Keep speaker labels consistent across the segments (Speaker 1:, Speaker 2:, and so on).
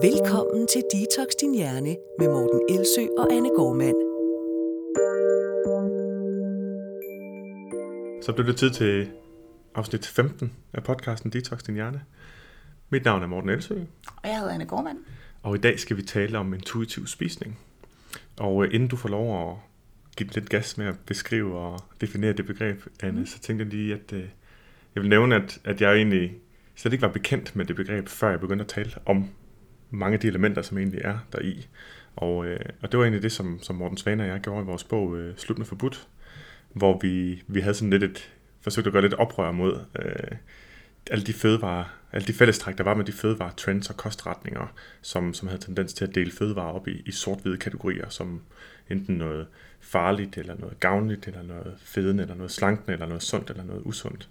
Speaker 1: Velkommen til Detox Din Hjerne med Morten Elsø og Anne Gormand.
Speaker 2: Så blev det tid til afsnit 15 af podcasten Detox Din Hjerne. Mit navn er Morten Elsø,
Speaker 3: Og jeg hedder Anne Gormand.
Speaker 2: og i dag skal vi tale om intuitiv spisning. Og øh, inden du får lov at give lidt gas med at beskrive og definere det begreb, Anne, mm. så tænkte jeg lige, at øh, jeg vil nævne, at, at jeg egentlig slet ikke var bekendt med det begreb, før jeg begyndte at tale om mange af de elementer, som egentlig er deri. Og, øh, og det var egentlig det, som, som Morten Svane og jeg gjorde i vores bog øh, Slut med forbudt, hvor vi, vi havde sådan lidt et, forsøgt at gøre lidt oprør mod øh, alle de fødevarer, alle de fællestræk, der var med de fødevare trends og kostretninger, som, som havde tendens til at dele fødevarer op i, i sort-hvide kategorier, som enten noget farligt, eller noget gavnligt, eller noget fedende, eller noget slankende, eller noget sundt, eller noget usundt.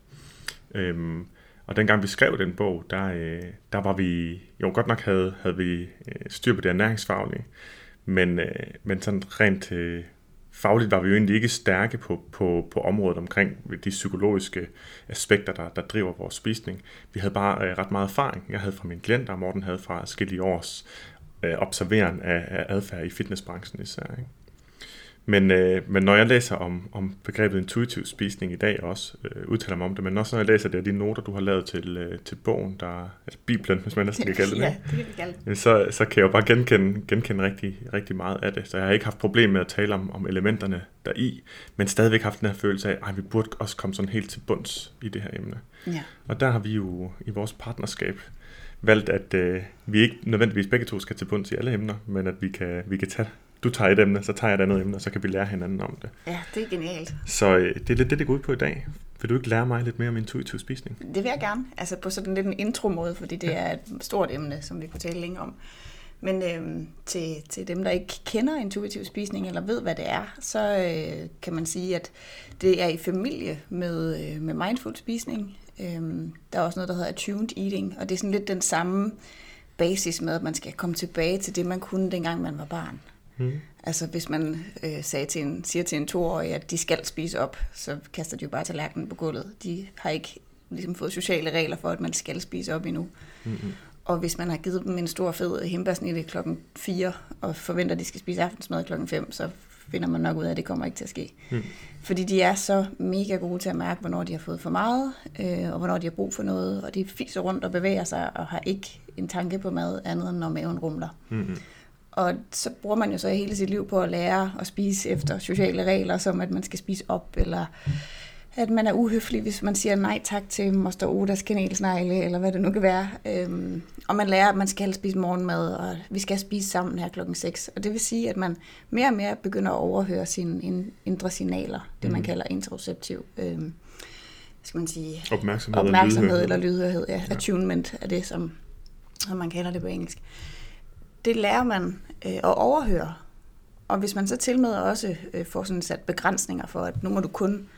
Speaker 2: Øhm, og dengang vi skrev den bog, der, øh, der var vi, jo godt nok havde, havde vi øh, styr på det ernæringsfaglige, men, øh, men sådan rent øh, fagligt var vi jo egentlig ikke stærke på, på, på området omkring de psykologiske aspekter, der, der driver vores spisning. Vi havde bare øh, ret meget erfaring. Jeg havde fra mine klienter, og Morten havde fra forskellige års øh, observeren af, af adfærd i fitnessbranchen især. Ikke? Men, øh, men når jeg læser om, om begrebet intuitiv spisning i dag også, øh, udtaler mig om det, men også når jeg læser det af de noter, du har lavet til, øh, til bogen, der, altså Bibelen, hvis man næsten kan kalde det,
Speaker 3: Ja,
Speaker 2: ikke?
Speaker 3: det kan kalde
Speaker 2: så, så kan jeg jo bare genkende, genkende rigtig, rigtig meget af det. Så jeg har ikke haft problem med at tale om, om elementerne deri, men stadigvæk haft den her følelse af, at vi burde også komme sådan helt til bunds i det her emne.
Speaker 3: Ja.
Speaker 2: Og der har vi jo i vores partnerskab valgt, at øh, vi ikke nødvendigvis begge to skal til bunds i alle emner, men at vi kan, vi kan tage, du tager et emne, så tager jeg et andet emne, og så kan vi lære hinanden om det.
Speaker 3: ja, det er genialt.
Speaker 2: Så øh, det er lidt det, det går ud på i dag. Vil du ikke lære mig lidt mere om intuitiv spisning?
Speaker 3: Det vil jeg gerne. Altså på sådan lidt en intro-måde, fordi det er et stort emne, som vi kunne tale længe om. Men øhm, til, til dem, der ikke kender intuitiv spisning eller ved, hvad det er, så øh, kan man sige, at det er i familie med, øh, med mindful spisning. Øhm, der er også noget, der hedder attuned eating, og det er sådan lidt den samme basis med, at man skal komme tilbage til det, man kunne, dengang man var barn.
Speaker 2: Mm.
Speaker 3: Altså hvis man øh, sagde til en, siger til en toårig, at de skal spise op, så kaster de jo bare tallerkenen på gulvet. De har ikke ligesom fået sociale regler for, at man skal spise op endnu.
Speaker 2: Mm-hmm.
Speaker 3: Og hvis man har givet dem en stor fed hembærsnitte klokken 4, og forventer, at de skal spise aftensmad klokken 5, så finder man nok ud af, at det kommer ikke til at ske.
Speaker 2: Mm.
Speaker 3: Fordi de er så mega gode til at mærke, hvornår de har fået for meget, øh, og hvornår de har brug for noget, og de fiser rundt og bevæger sig, og har ikke en tanke på mad andet, end når maven rumler.
Speaker 2: Mm-hmm.
Speaker 3: Og så bruger man jo så hele sit liv på at lære at spise efter sociale regler, som at man skal spise op, eller at man er uhøflig, hvis man siger nej tak til Moster Odas kanelsnegle, eller hvad det nu kan være. Øhm, og man lærer, at man skal spise morgenmad, og vi skal spise sammen her klokken 6. Og det vil sige, at man mere og mere begynder at overhøre sine in- indre signaler, det man
Speaker 2: Mhm.
Speaker 3: kalder interoceptiv, øhm, skal man sige,
Speaker 2: Opmærksomhed,
Speaker 3: opmærksomhed eller
Speaker 2: lydhørhed.
Speaker 3: lydhørhed, ja.
Speaker 2: Ja.
Speaker 3: Attunement er det, som, som man kalder det på engelsk. Det lærer man øh, at overhøre. Og hvis man så til med også øh, får sådan sat begrænsninger for, at nu må du kun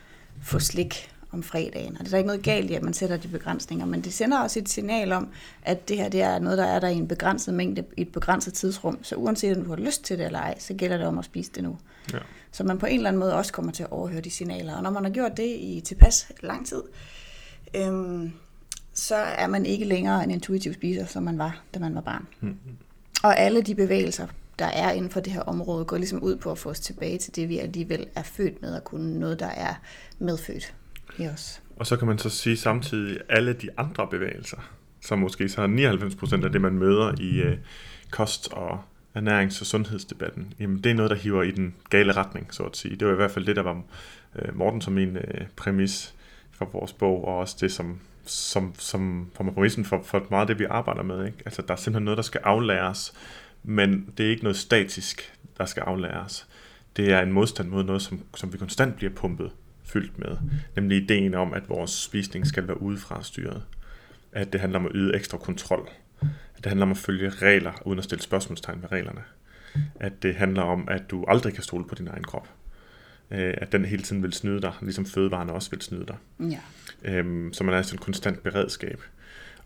Speaker 3: få slik om fredagen. Og det er der ikke noget galt i, at man sætter de begrænsninger, men det sender også et signal om, at det her det er noget, der er der i en begrænset mængde, i et begrænset tidsrum. Så uanset om du har lyst til det eller ej, så gælder det om at spise det nu.
Speaker 2: Ja.
Speaker 3: Så man på en eller anden måde også kommer til at overhøre de signaler. Og når man har gjort det i tilpas lang tid, øhm, så er man ikke længere en intuitiv spiser, som man var, da man var barn.
Speaker 2: Mm.
Speaker 3: Og alle de bevægelser, der er inden for det her område, går ligesom ud på at få os tilbage til det, vi alligevel er født med, at kunne noget, der er medfødt i os.
Speaker 2: Og så kan man så sige samtidig, alle de andre bevægelser, som måske så har 99% af det, man møder i øh, kost- og ernærings- og sundhedsdebatten, jamen det er noget, der hiver i den gale retning, så at sige. Det var i hvert fald det, der var øh, Morten som min øh, præmis for vores bog, og også det, som, som, som for præmissen for, for meget af det, vi arbejder med. Ikke? Altså, der er simpelthen noget, der skal aflæres, men det er ikke noget statisk, der skal aflæres. Det er en modstand mod noget, som, som vi konstant bliver pumpet fyldt med. Nemlig ideen om, at vores spisning skal være udefra styret. At det handler om at yde ekstra kontrol. At det handler om at følge regler, uden at stille spørgsmålstegn ved reglerne. At det handler om, at du aldrig kan stole på din egen krop. Øh, At den hele tiden vil snyde dig, ligesom fødevarene også vil snyde dig.
Speaker 3: Ja.
Speaker 2: Øhm, så man er i sådan en konstant beredskab.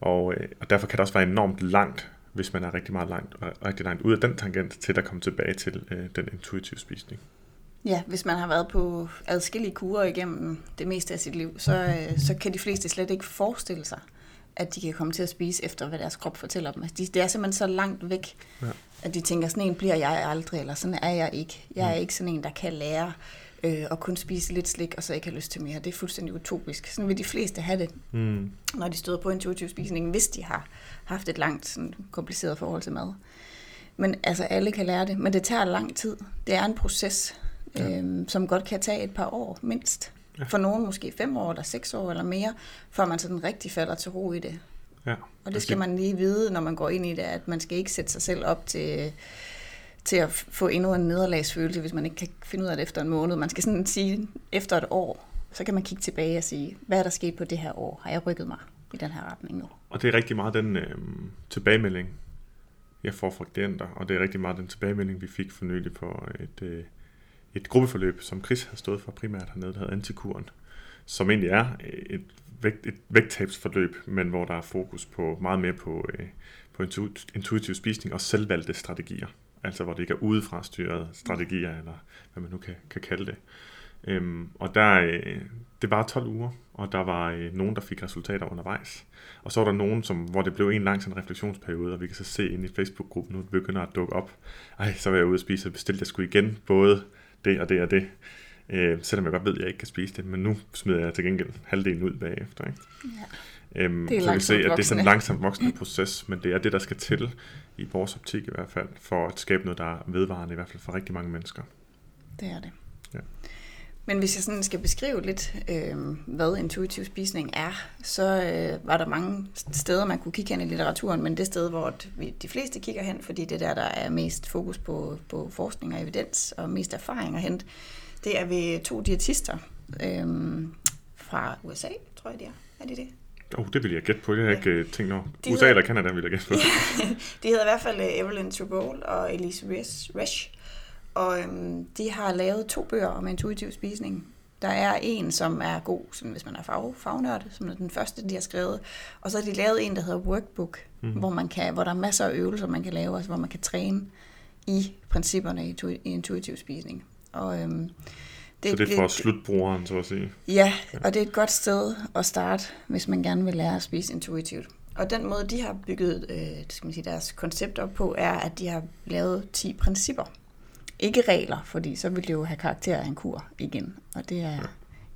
Speaker 2: Og, øh, og derfor kan det også være enormt langt, hvis man er rigtig meget langt, rigtig langt ud af den tangent, til at komme tilbage til øh, den intuitive spisning.
Speaker 3: Ja, hvis man har været på adskillige kurer igennem det meste af sit liv, så, øh, så kan de fleste slet ikke forestille sig, at de kan komme til at spise efter, hvad deres krop fortæller dem. Altså, de, det er simpelthen så langt væk, ja. at de tænker, sådan en bliver jeg aldrig, eller sådan er jeg ikke. Jeg er mm. ikke sådan en, der kan lære øh, og kun spise lidt slik, og så ikke have lyst til mere. Det er fuldstændig utopisk. Sådan vil de fleste have det, mm. når de støder på intuitiv spisning, hvis de har haft et langt, sådan, kompliceret forhold til mad. Men altså, alle kan lære det, men det tager lang tid. Det er en proces, ja. øh, som godt kan tage et par år, mindst. Ja. For nogen måske fem år, eller seks år, eller mere, før man sådan rigtig falder til ro i det. Ja. Og det skal man lige vide, når man går ind i det, at man skal ikke sætte sig selv op til til at få endnu en nederlagsfølelse, hvis man ikke kan finde ud af det efter en måned. Man skal sådan sige, efter et år, så kan man kigge tilbage og sige, hvad er der sket på det her år? Har jeg rykket mig i den her retning nu?
Speaker 2: Og det er rigtig meget den øh, tilbagemelding, jeg får fra klienter, og det er rigtig meget den tilbagemelding, vi fik for nylig på et, øh, et gruppeforløb, som Chris har stået for primært hernede, der hedder Antikuren, som egentlig er øh, et, vægt, et vægttabsforløb, men hvor der er fokus på meget mere på, øh, på intuitiv spisning og selvvalgte strategier altså hvor det ikke er udefra styret strategier, eller hvad man nu kan, kan kalde det. Øhm, og der, øh, det var 12 uger, og der var øh, nogen, der fik resultater undervejs. Og så var der nogen, som, hvor det blev en lang sådan refleksionsperiode, og vi kan så se ind i Facebook-gruppen nu, begynder at dukke op. Ej, så var jeg ude at spise, og bestilte jeg skulle igen både det og det og det. Øh, selvom jeg godt ved, at jeg ikke kan spise det, men nu smider jeg til gengæld halvdelen ud bagefter. Ikke? Ja. Øhm, det er så vi kan se, at det er sådan en langsomt voksende proces, men det er det, der skal til, i vores optik i hvert fald, for at skabe noget, der er vedvarende, i hvert fald for rigtig mange mennesker.
Speaker 3: Det er det. Ja. Men hvis jeg sådan skal beskrive lidt, øh, hvad intuitiv spisning er, så øh, var der mange steder, man kunne kigge hen i litteraturen, men det sted, hvor vi, de fleste kigger hen, fordi det der, der er mest fokus på, på forskning og evidens og mest erfaring at hente, det er ved to diætister øh, fra USA, tror jeg det er. Er det det?
Speaker 2: Oh, det vil jeg gætte på. Det har jeg ja. ikke uh, tænkt over. De USA hedder, eller Canada vil jeg gætte på.
Speaker 3: de hedder i hvert fald uh, Evelyn Trubol og Elise Resch. Og um, de har lavet to bøger om intuitiv spisning. Der er en, som er god, sådan, hvis man er fag, fagnørd, som er den første, de har skrevet. Og så har de lavet en, der hedder Workbook, mm-hmm. hvor, man kan, hvor der er masser af øvelser, man kan lave, altså hvor man kan træne i principperne i, i intuitiv spisning. Og øhm,
Speaker 2: det, så det er for det, slutbrugeren, så at sige.
Speaker 3: Ja, og det er et godt sted at starte, hvis man gerne vil lære at spise intuitivt. Og den måde, de har bygget øh, skal man sige, deres koncept op på, er, at de har lavet 10 principper. Ikke regler, fordi så vil det jo have karakter af en kur igen, og det er ja.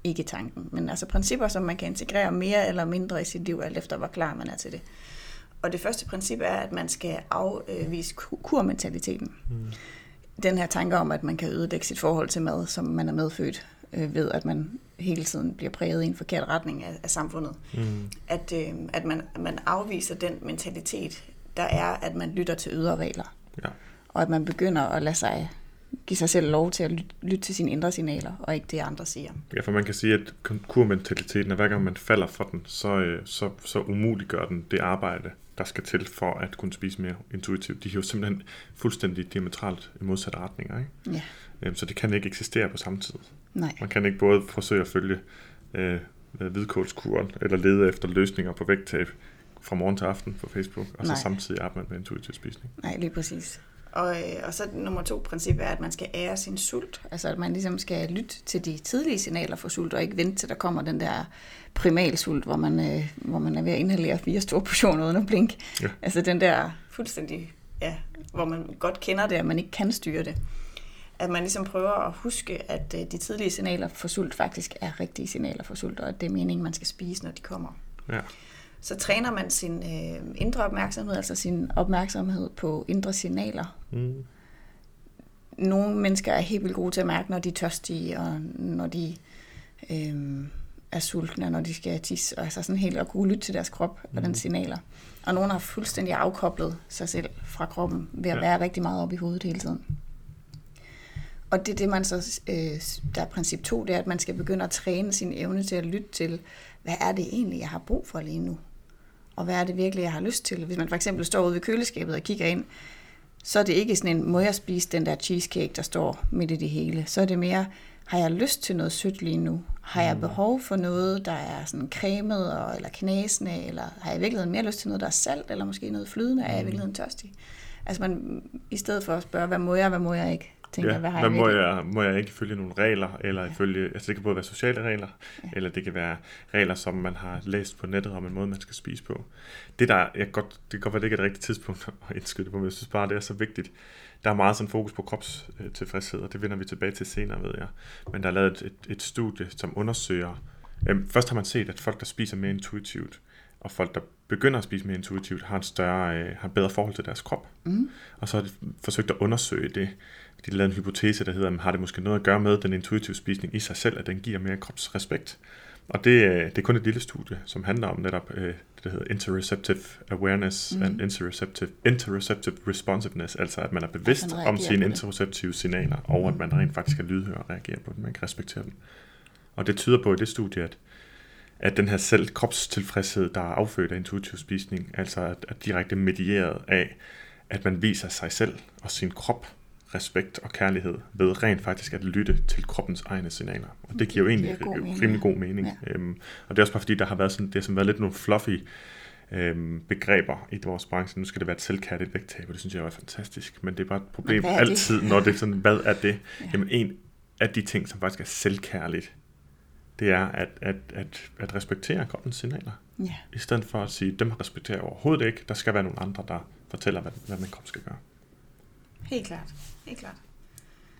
Speaker 3: ikke tanken. Men altså principper, som man kan integrere mere eller mindre i sit liv, alt efter hvor klar man er til det. Og det første princip er, at man skal afvise kurmentaliteten. Mm den her tanke om, at man kan ødelægge sit forhold til mad, som man er medfødt øh, ved, at man hele tiden bliver præget i en forkert retning af, af samfundet. Mm. At, øh, at man, man afviser den mentalitet, der er, at man lytter til ydre regler. Ja. Og at man begynder at lade sig give sig selv lov til at lytte, lytte til sine indre signaler, og ikke det, andre siger.
Speaker 2: Ja, for man kan sige, at kurmentaliteten, at hver gang man falder for den, så, øh, så, så umuliggør den det arbejde, der skal til for at kunne spise mere intuitivt. De er jo simpelthen fuldstændig diametralt i modsatte retninger. Ikke? Ja. Øhm, så det kan ikke eksistere på samme tid.
Speaker 3: Nej.
Speaker 2: Man kan ikke både forsøge at følge øh, hvidkålskuren, eller lede efter løsninger på vægttab fra morgen til aften på Facebook, og Nej. så samtidig arbejde med intuitiv spisning.
Speaker 3: Nej, lige præcis. Og, øh, og så nummer to princip er, at man skal ære sin sult. Altså at man ligesom skal lytte til de tidlige signaler for sult, og ikke vente til der kommer den der primalsult, hvor man, øh, hvor man er ved at inhalere fire store portioner uden at blink. Ja. Altså den der fuldstændig, ja, hvor man godt kender det, og man ikke kan styre det. At man ligesom prøver at huske, at øh, de tidlige signaler for sult faktisk er rigtige signaler for sult, og at det er meningen, man skal spise, når de kommer. Ja så træner man sin øh, indre opmærksomhed, altså sin opmærksomhed på indre signaler. Mm. Nogle mennesker er helt vildt gode til at mærke, når de er tørstige, og når de øh, er sultne, når de skal tisse, og altså sådan helt at kunne lytte til deres krop mm. og den signaler. Og nogle har fuldstændig afkoblet sig selv fra kroppen ved at ja. være rigtig meget op i hovedet hele tiden. Og det er det, man så, øh, der er princip to, det er, at man skal begynde at træne sin evne til at lytte til, hvad er det egentlig, jeg har brug for lige nu? Og hvad er det virkelig, jeg har lyst til. Hvis man for eksempel står ude ved køleskabet og kigger ind, så er det ikke sådan en, må jeg spise den der cheesecake, der står midt i det hele. Så er det mere, har jeg lyst til noget sødt lige nu? Har jeg mm. behov for noget, der er sådan cremet og, eller knæsende, eller har jeg virkelig mere lyst til noget, der er salt, eller måske noget flydende? Er jeg mm. virkelig tørstig? Altså man, i stedet for at spørge, hvad må jeg, hvad må jeg ikke? Tænker
Speaker 2: Ja,
Speaker 3: hvad har
Speaker 2: men
Speaker 3: jeg
Speaker 2: må
Speaker 3: virkelig-
Speaker 2: jeg, må jeg ikke følge nogle regler, eller
Speaker 3: Ja.
Speaker 2: ifølge, altså det kan både være sociale regler,
Speaker 3: Ja.
Speaker 2: eller det kan være regler, som man har læst på nettet om en måde, man skal spise på. Det der, jeg godt, det kan godt være, det ikke er det rigtige tidspunkt at indskyde det på, men jeg synes bare, det er så vigtigt. Der er meget sådan fokus på kropstilfredshed, og det vender vi tilbage til senere, ved jeg. Men der er lavet et, et, et studie, som undersøger, øhm, først har man set, at folk, der spiser mere intuitivt, og folk, der begynder at spise mere intuitivt, har en større, øh, har et bedre forhold til deres krop.
Speaker 3: Mm.
Speaker 2: Og så har de forsøgt at undersøge det. De lavede en hypotese, der hedder, "Men har det måske noget at gøre med den intuitive spisning i sig selv, at den giver mere kropsrespekt? Og det, øh, det er kun et lille studie, som handler om netop øh, det, der hedder interoceptive awareness
Speaker 3: Mhm.
Speaker 2: mm. and interoceptive, interoceptive responsiveness, altså at man er bevidst
Speaker 3: man
Speaker 2: om
Speaker 3: reagerer
Speaker 2: sine interoceptive signaler, og at man rent faktisk kan lydhøre og reagere på dem, man kan respektere dem. Og det tyder på i det studie, at, at den her selv kropstilfredshed, der er affødt af intuitiv spisning, altså at, at direkte medieret af, at man viser sig selv og sin krop respekt og kærlighed ved rent faktisk at lytte til kroppens egne signaler. Og det giver jo egentlig
Speaker 3: giver god
Speaker 2: rimelig god mening.
Speaker 3: Ja.
Speaker 2: Øhm, og det er også bare fordi, der har været sådan, det har sådan været lidt nogle fluffy øhm, begreber i vores branche. Nu skal det være et selvkærligt vægttab, og det synes jeg er fantastisk. Men det er bare et problem
Speaker 3: det?
Speaker 2: altid, når det er sådan, hvad er det?
Speaker 3: Ja.
Speaker 2: Jamen en af de ting, som faktisk er selvkærligt, det er at, at, at, at respektere kroppens signaler.
Speaker 3: Ja.
Speaker 2: I stedet for at sige, dem respekterer jeg overhovedet ikke. Der skal være nogle andre, der fortæller, hvad, hvad min krop skal gøre.
Speaker 3: Helt klart. Helt klart.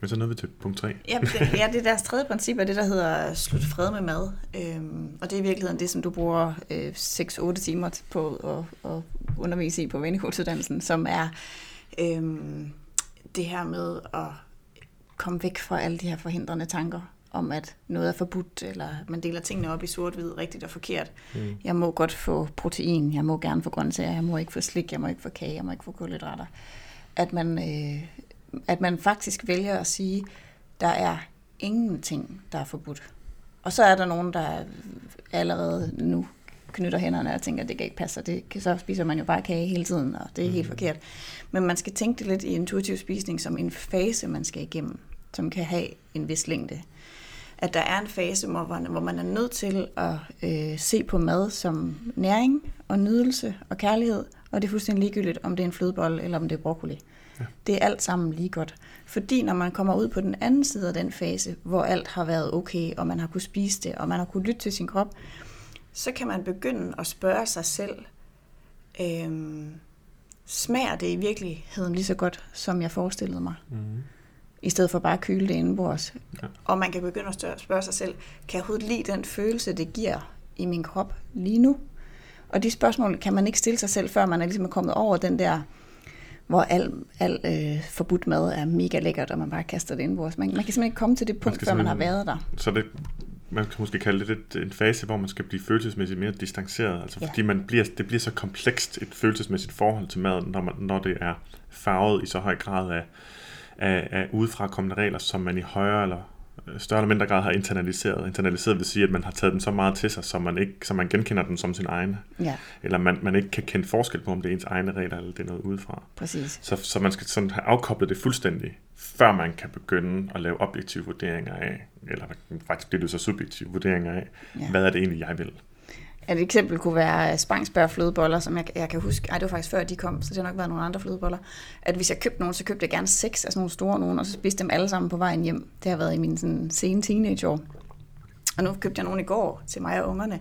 Speaker 2: Men så nåede vi til punkt 3.
Speaker 3: Ja, det, ja, det er deres tredje princip, er det, der hedder slut fred med mad. Øhm, og det er i virkeligheden det, som du bruger øh, 6-8 timer på at, at undervise i på vendekortsuddannelsen, som er øhm, det her med at komme væk fra alle de her forhindrende tanker om, at noget er forbudt, eller man deler tingene op i sort-hvid, rigtigt og forkert.
Speaker 2: Mm.
Speaker 3: Jeg må godt få protein, jeg må gerne få grøntsager, jeg må ikke få slik, jeg må ikke få kage, jeg må ikke få kulhydrater. At man, øh, at man faktisk vælger at sige, der er ingenting, der er forbudt. Og så er der nogen, der allerede nu knytter hænderne og tænker, at det kan ikke passe, og det, så spiser man jo bare kage hele tiden, og det er helt
Speaker 2: Mhm.
Speaker 3: forkert. Men man skal tænke det lidt i intuitiv spisning som en fase, man skal igennem, som kan have en vis længde. At der er en fase, hvor man, hvor man er nødt til at øh, se på mad som næring og nydelse og kærlighed, og det er fuldstændig ligegyldigt, om det er en flødebolle eller om det er broccoli.
Speaker 2: Ja.
Speaker 3: Det er alt sammen lige godt. Fordi når man kommer ud på den anden side af den fase, hvor alt har været okay, og man har kunne spise det, og man har kunne lytte til sin krop, så kan man begynde at spørge sig selv, øhm, smager det i virkeligheden lige så godt, som jeg forestillede mig?
Speaker 2: Mm.
Speaker 3: i stedet for bare at kyle det indenbords.
Speaker 2: Ja.
Speaker 3: Og man kan begynde at spørge sig selv, kan jeg overhovedet lide den følelse, det giver i min krop lige nu? Og de spørgsmål kan man ikke stille sig selv, før man er ligesom kommet over den der, hvor al, al øh, forbudt mad er mega lækkert, og man bare kaster det indenbords. Man, man kan simpelthen ikke komme til det punkt,
Speaker 2: skal
Speaker 3: før man har været der.
Speaker 2: Så det, man kan måske kalde det lidt en fase, hvor man skal blive følelsesmæssigt mere distanceret. Altså
Speaker 3: Ja.
Speaker 2: fordi man bliver, det bliver så komplekst et følelsesmæssigt forhold til maden, når, man, når det er farvet i så høj grad af, af, af udefra kommende regler, som man i højere eller større eller mindre grad har internaliseret. Internaliseret vil sige, at man har taget dem så meget til sig, så man, ikke, så man genkender dem som sin egne.
Speaker 3: Ja,
Speaker 2: Eller man, man ikke kan kende forskel på, om det er ens egne regler, eller det er noget udefra.
Speaker 3: præcis.
Speaker 2: Så, så man skal sådan have afkoblet det fuldstændig, før man kan begynde at lave objektive vurderinger af, eller faktisk bliver det så subjektive vurderinger af,
Speaker 3: ja.
Speaker 2: hvad er det egentlig, jeg vil.
Speaker 3: Et eksempel kunne være Spangsberg flødeboller, som jeg, jeg kan huske, ej det var faktisk før de kom, så det har nok været nogle andre flødeboller, at hvis jeg købte nogen, så købte jeg gerne seks af sådan nogle store nogen, og så spiste dem alle sammen på vejen hjem. Det har været i mine sådan, sene teenageår. Og nu købte jeg nogen i går til mig og ungerne.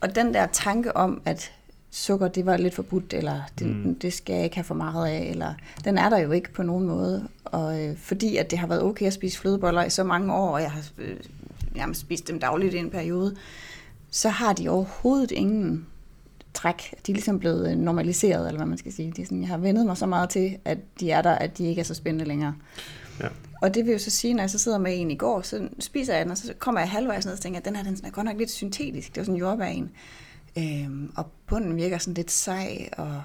Speaker 3: Og den der tanke om, at sukker, det var lidt forbudt, eller det, mm. Det skal jeg ikke have for meget af, eller den er der jo ikke på nogen måde. Og øh, fordi at det har været okay at spise flødeboller i så mange år, og jeg har øh, nærmest spist dem dagligt i en periode, så har de overhovedet ingen træk. De er ligesom blevet øh, normaliseret, eller hvad man skal sige. De er sådan, jeg har vendet mig så meget til, at de er der, at de ikke er så spændende længere.
Speaker 2: Ja.
Speaker 3: Og det vil jo så sige, når jeg så sidder med en i går, så spiser jeg den, og så kommer jeg halvvejs ned og tænker, at den her den er godt nok lidt syntetisk. Det var sådan en jordbær en. Øhm, og bunden virker sådan lidt sej, og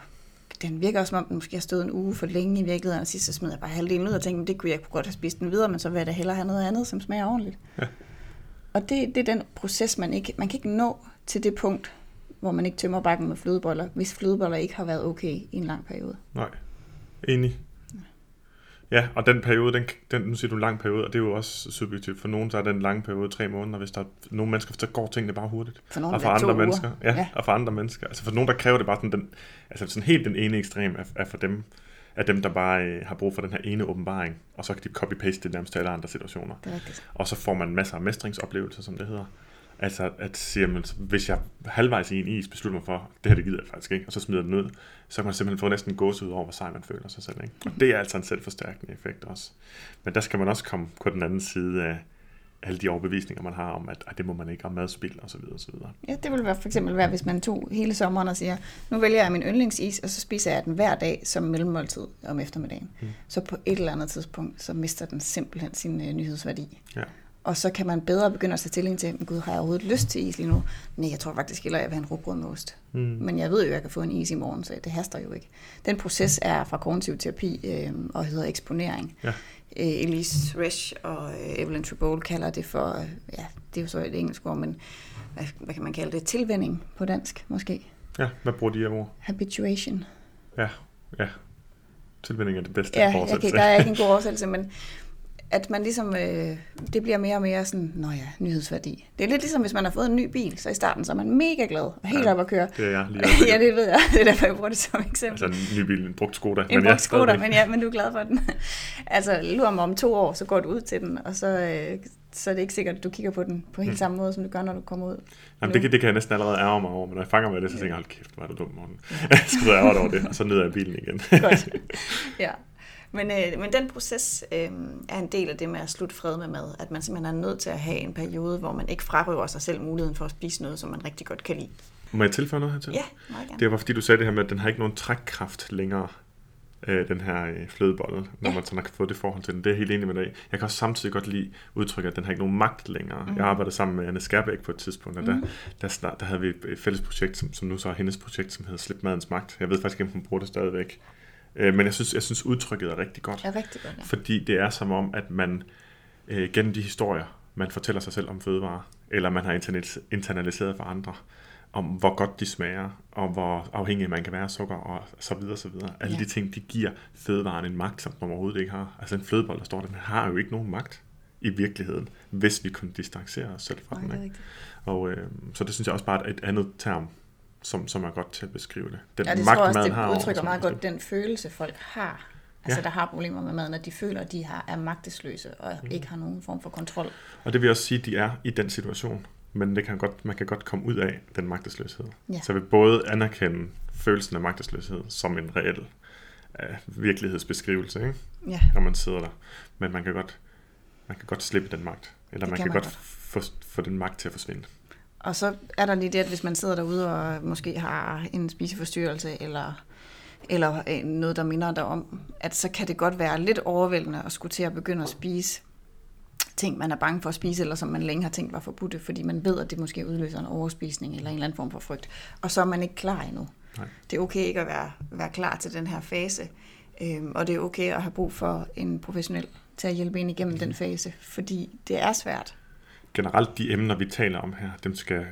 Speaker 3: den virker også, som om den måske har stået en uge for længe i virkeligheden, og sidst så smed jeg bare halvdelen ud og tænkte, det kunne jeg kunne godt have spist den videre, men så vil jeg da hellere have noget andet, som smager ordentligt. Og det, det er den proces, man ikke, man kan ikke nå til det punkt, hvor man ikke tømmer bakken med flødeboller, hvis flødeboller ikke har været okay i en lang periode.
Speaker 2: Nej, enig. Ja, og den periode, den, den, nu siger du en lang periode, og det er jo også subjektivt. For nogen så er den lange periode tre måneder, hvis der er nogle mennesker, så går tingene bare hurtigt.
Speaker 3: For nogle
Speaker 2: og for andre
Speaker 3: uger.
Speaker 2: mennesker, ja,
Speaker 3: Ja.
Speaker 2: ja, og for andre mennesker. Altså for nogen, der kræver det bare sådan, den, altså sådan helt den ene ekstrem er, er for dem, af dem, der bare øh, har brug for den her ene åbenbaring, og så kan de copy-paste det nærmest til alle andre situationer.
Speaker 3: Det er rigtigt.
Speaker 2: Og så får man masser af mestringsoplevelser, som det hedder. Altså at sige, jamen, hvis jeg halvvejs i en is beslutter mig for, det her det gider jeg faktisk ikke, og så smider den ud, så kan man simpelthen få næsten gås ud over, hvor sej man føler sig selv. Ikke? Og det er altså en selvforstærkende effekt også. Men der skal man også komme på den anden side af alle de overbevisninger, man har om, at, at det må man ikke, om madspil og så videre, og så videre.
Speaker 3: Ja, det ville være for eksempel være, hvis man tog hele sommeren og siger, nu vælger jeg min yndlingsis, og så spiser jeg den hver dag som mellemmåltid om eftermiddagen. Mm. Så på et eller andet tidspunkt, så mister den simpelthen sin øh, nyhedsværdi.
Speaker 2: Ja.
Speaker 3: Og så kan man bedre begynde at tage stilling til, gud, har jeg overhovedet lyst til is lige nu? Nej, jeg tror faktisk heller, jeg vil have en rugbrød med ost. Mm. Men jeg ved jo, at jeg kan få en is i morgen, så det haster jo ikke. Den proces er fra kognitiv terapi øh, og hedder eksponering.
Speaker 2: Ja.
Speaker 3: Øh, Elise Resch og øh, Evelyn Tribole kalder det for, øh, ja, det er jo så et engelsk ord, men hvad, hvad kan man kalde det? Tilvænding på dansk, måske.
Speaker 2: Ja, hvad bruger de her ord?
Speaker 3: Habituation.
Speaker 2: Ja, ja. Tilvænding er det bedste
Speaker 3: Ja,
Speaker 2: oversættelse.
Speaker 3: okay, der er ikke en god oversættelse, men at man ligesom, øh, det bliver mere og mere sådan, nå ja, nyhedsværdi. Det er lidt ligesom, hvis man har fået en ny bil, så i starten så er man mega glad og helt
Speaker 2: Ja,
Speaker 3: op at køre.
Speaker 2: Det er jeg lige
Speaker 3: ja, det ved jeg. Det er derfor, jeg bruger det som eksempel.
Speaker 2: Altså en ny bil, en brugt Skoda.
Speaker 3: En
Speaker 2: ja,
Speaker 3: brugt Skoda, men ja, men du er glad for den. altså, lurer mig om to år, så går du ud til den, og så, øh, så er det ikke sikkert, at du kigger på den på helt
Speaker 2: Mm.
Speaker 3: samme måde, som du gør, når du kommer ud.
Speaker 2: Jamen, det, kan- det kan jeg næsten allerede ærge mig over, men når jeg fanger mig det, så tænker jeg, hold kæft, hvor er du dum, Morten. Jeg skal så ærge over det, og så nyder jeg bilen igen.
Speaker 3: Godt. ja. Men, øh, men den proces øh, er en del af det med at slutte fred med mad. At man simpelthen er nødt til at have en periode, hvor man ikke frarøver sig selv muligheden for at spise noget, som man rigtig godt kan lide.
Speaker 2: Må jeg tilføje noget hertil?
Speaker 3: Ja, meget gerne.
Speaker 2: Det var fordi, du sagde det her med, at den har ikke nogen trækkraft længere, øh, den her øh, flødebolle, når
Speaker 3: Ja.
Speaker 2: man sådan har fået det forhold til den. Det er jeg helt enig med dig. Jeg kan også samtidig godt lide udtrykket, at den har ikke nogen magt længere. Mm. Jeg arbejdede sammen med Anne Skærbæk på et tidspunkt, og der,
Speaker 3: Mhm.
Speaker 2: der, snart, der havde vi et fælles projekt, som, som nu så er hendes projekt, som hedder Slip Madens Magt. Jeg ved faktisk ikke, om hun bruger det stadigvæk. Øh, men jeg synes, jeg synes udtrykket er rigtig godt.
Speaker 3: er rigtig godt, ja.
Speaker 2: Fordi det er som om, at man øh, gennem de historier, man fortæller sig selv om fødevarer, eller man har internet- internaliseret for andre, om hvor godt de smager, og hvor afhængig man kan være af sukker, og så videre, så videre. Alle
Speaker 3: Ja.
Speaker 2: de ting, de giver fødevaren en magt, som den overhovedet ikke har. Altså en flødebold, der står der, den har jo ikke nogen magt i virkeligheden, hvis vi kunne distancere os selv fra
Speaker 3: Nej,
Speaker 2: den. Ikke? Og øh, så det synes jeg også bare er et andet term, som, som er godt til at beskrive det. Den
Speaker 3: Ja, det tror jeg også, det
Speaker 2: har over
Speaker 3: udtrykker
Speaker 2: sig,
Speaker 3: meget godt den følelse, folk har. Altså,
Speaker 2: Ja.
Speaker 3: der har problemer med maden, at de føler, at de har, er magtesløse og
Speaker 2: Mm.
Speaker 3: ikke har nogen form for kontrol.
Speaker 2: Og det vil også sige, at de er i den situation, men det kan godt, man kan godt komme ud af den magtesløshed.
Speaker 3: Ja.
Speaker 2: Så vil både anerkende følelsen af magtesløshed som en reel uh, virkelighedsbeskrivelse, ikke?
Speaker 3: Ja,
Speaker 2: når man sidder der. Men man kan godt, man kan godt slippe den magt. Eller
Speaker 3: Det
Speaker 2: man
Speaker 3: kan
Speaker 2: kan,
Speaker 3: man
Speaker 2: godt
Speaker 3: godt.
Speaker 2: få, få den magt til at forsvinde.
Speaker 3: Og så er der lige det, at hvis man sidder derude og måske har en spiseforstyrrelse, eller, eller øh, noget, der minder dig om, at så kan det godt være lidt overvældende at skulle til at begynde at spise ting, man er bange for at spise, eller som man længe har tænkt var forbudte, fordi man ved, at det måske udløser en overspisning eller en eller anden form for frygt. Og så er man ikke klar endnu.
Speaker 2: Nej.
Speaker 3: Det er okay ikke at være, være klar til den her fase, øhm, og det er okay at have brug for en professionel til at hjælpe en igennem den fase, fordi det er svært.
Speaker 2: Generelt de emner, vi taler om her, dem skal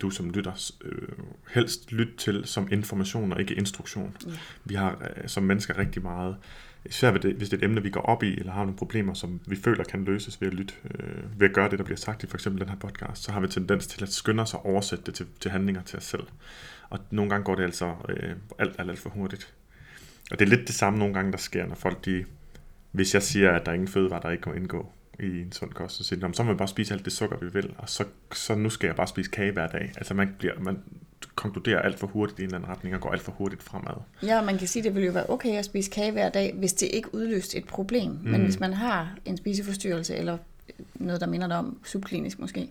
Speaker 2: du som lytter øh, helst lytte til som information og ikke instruktion.
Speaker 3: Ja.
Speaker 2: Vi har øh, som mennesker rigtig meget, især ved det, hvis det er et emne, vi går op i, eller har nogle problemer, som vi føler kan løses ved at lytte, øh, ved at gøre det, der bliver sagt i for eksempel den her podcast, så har vi tendens til at skynde os at oversætte det til, til handlinger til os selv. Og nogle gange går det altså øh, alt, alt, alt for hurtigt. Og det er lidt det samme nogle gange, der sker, når folk de... Hvis jeg siger, at der er ingen fødevarer, der ikke må indgå i en sund kost, så siger de, "Nå, men så må man bare spise alt det sukker, vi vil, og så, så nu skal jeg bare spise kage hver dag. Altså man, bliver, man konkluderer alt for hurtigt i en eller anden retning, og går alt for hurtigt fremad.
Speaker 3: Ja, man kan sige, at det ville jo være okay at spise kage hver dag, hvis det ikke udløste et problem. Mm. Men hvis man har en spiseforstyrrelse, eller noget, der minder dig om subklinisk måske,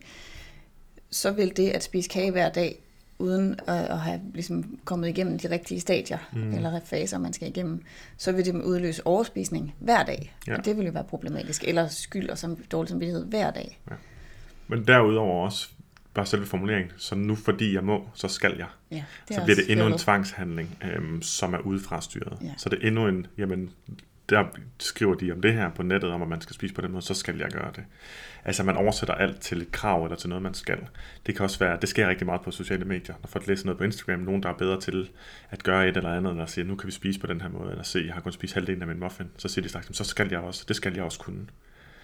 Speaker 3: så vil det at spise kage hver dag, uden at, at have ligesom kommet igennem de rigtige stadier, mm. Eller faser, man skal igennem, så vil det udløse overspisning hver dag.
Speaker 2: Ja.
Speaker 3: Og det vil jo være problematisk. Eller skyld og som, dårlig samvittighed hver dag.
Speaker 2: Men derudover også, bare selve formuleringen, så nu fordi jeg må, så skal jeg.
Speaker 3: Ja,
Speaker 2: så
Speaker 3: er
Speaker 2: bliver det endnu en tvangshandling, øhm, som er udefra styret.
Speaker 3: Ja.
Speaker 2: Så det er endnu en, jamen, der skriver de om det her på nettet, om at man skal spise på den måde, så skal jeg gøre det. Altså man oversætter alt til et krav eller til noget, man skal. Det kan også være, det sker rigtig meget på sociale medier, når folk læser noget på Instagram, nogen der er bedre til at gøre et eller andet, eller siger, nu kan vi spise på den her måde, eller se, jeg har kun spist halvdelen af min muffin, så siger de straks, så skal jeg også, det skal jeg også kunne.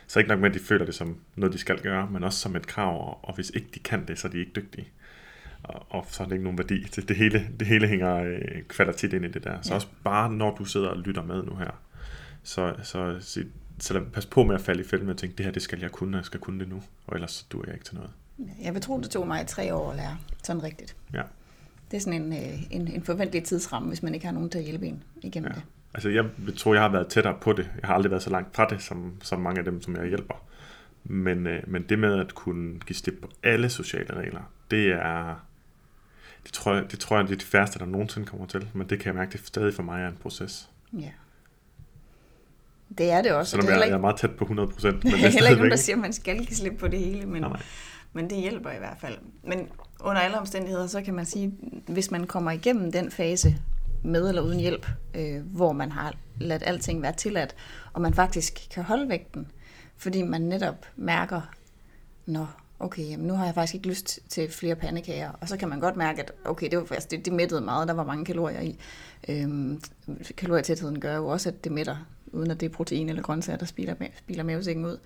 Speaker 2: Så ikke nok med, at de føler det som noget, de skal gøre, men også som et krav, og- hvis ikke de kan det, så er de ikke dygtige. og, og så er det ikke nogen værdi. Det, det, hele, det hele hænger øh, tit ind i det der. Så
Speaker 3: Ja.
Speaker 2: også bare når du sidder og lytter med nu her, så, så, så, så lad, pas på med at falde i fælden og tænke, det her det skal jeg kunne, og jeg skal kunne det nu, og ellers så duer jeg ikke til noget.
Speaker 3: Jeg vil tro, det tog mig tre år at lære sådan rigtigt.
Speaker 2: Ja.
Speaker 3: Det er sådan en, øh, en, en forventelig tidsramme, hvis man ikke har nogen til at hjælpe en igennem
Speaker 2: Ja.
Speaker 3: det.
Speaker 2: Altså jeg vil tro, jeg har været tættere på det. Jeg har aldrig været så langt fra det, som, som mange af dem, som jeg hjælper. Men, øh, men det med at kunne give slip på alle sociale regler, det er... Det tror, jeg, det tror jeg, det er de færreste, der nogensinde kommer til. Men det kan jeg mærke, det stadig for mig er en proces.
Speaker 3: Ja. Det er det også. og
Speaker 2: Selvom
Speaker 3: det er
Speaker 2: jeg,
Speaker 3: heller
Speaker 2: jeg er
Speaker 3: ikke,
Speaker 2: meget tæt på 100 procent.
Speaker 3: det er heller ikke nogen, der siger, at man skal give slip på det hele, men,
Speaker 2: Nej.
Speaker 3: men det hjælper i hvert fald. Men under alle omstændigheder, så kan man sige, hvis man kommer igennem den fase med eller uden hjælp, øh, hvor man har ladt alting være tilladt, og man faktisk kan holde vægten, fordi man netop mærker, nå, okay, jamen nu har jeg faktisk ikke lyst til flere pandekager, og så kan man godt mærke, at okay, det, var faktisk, det, det mættede meget, der var mange kalorier i. Øhm, kalorietætheden gør jo også, at det mætter, uden at det er protein eller grøntsager, der spiler, ma- spiler mavesækken ud.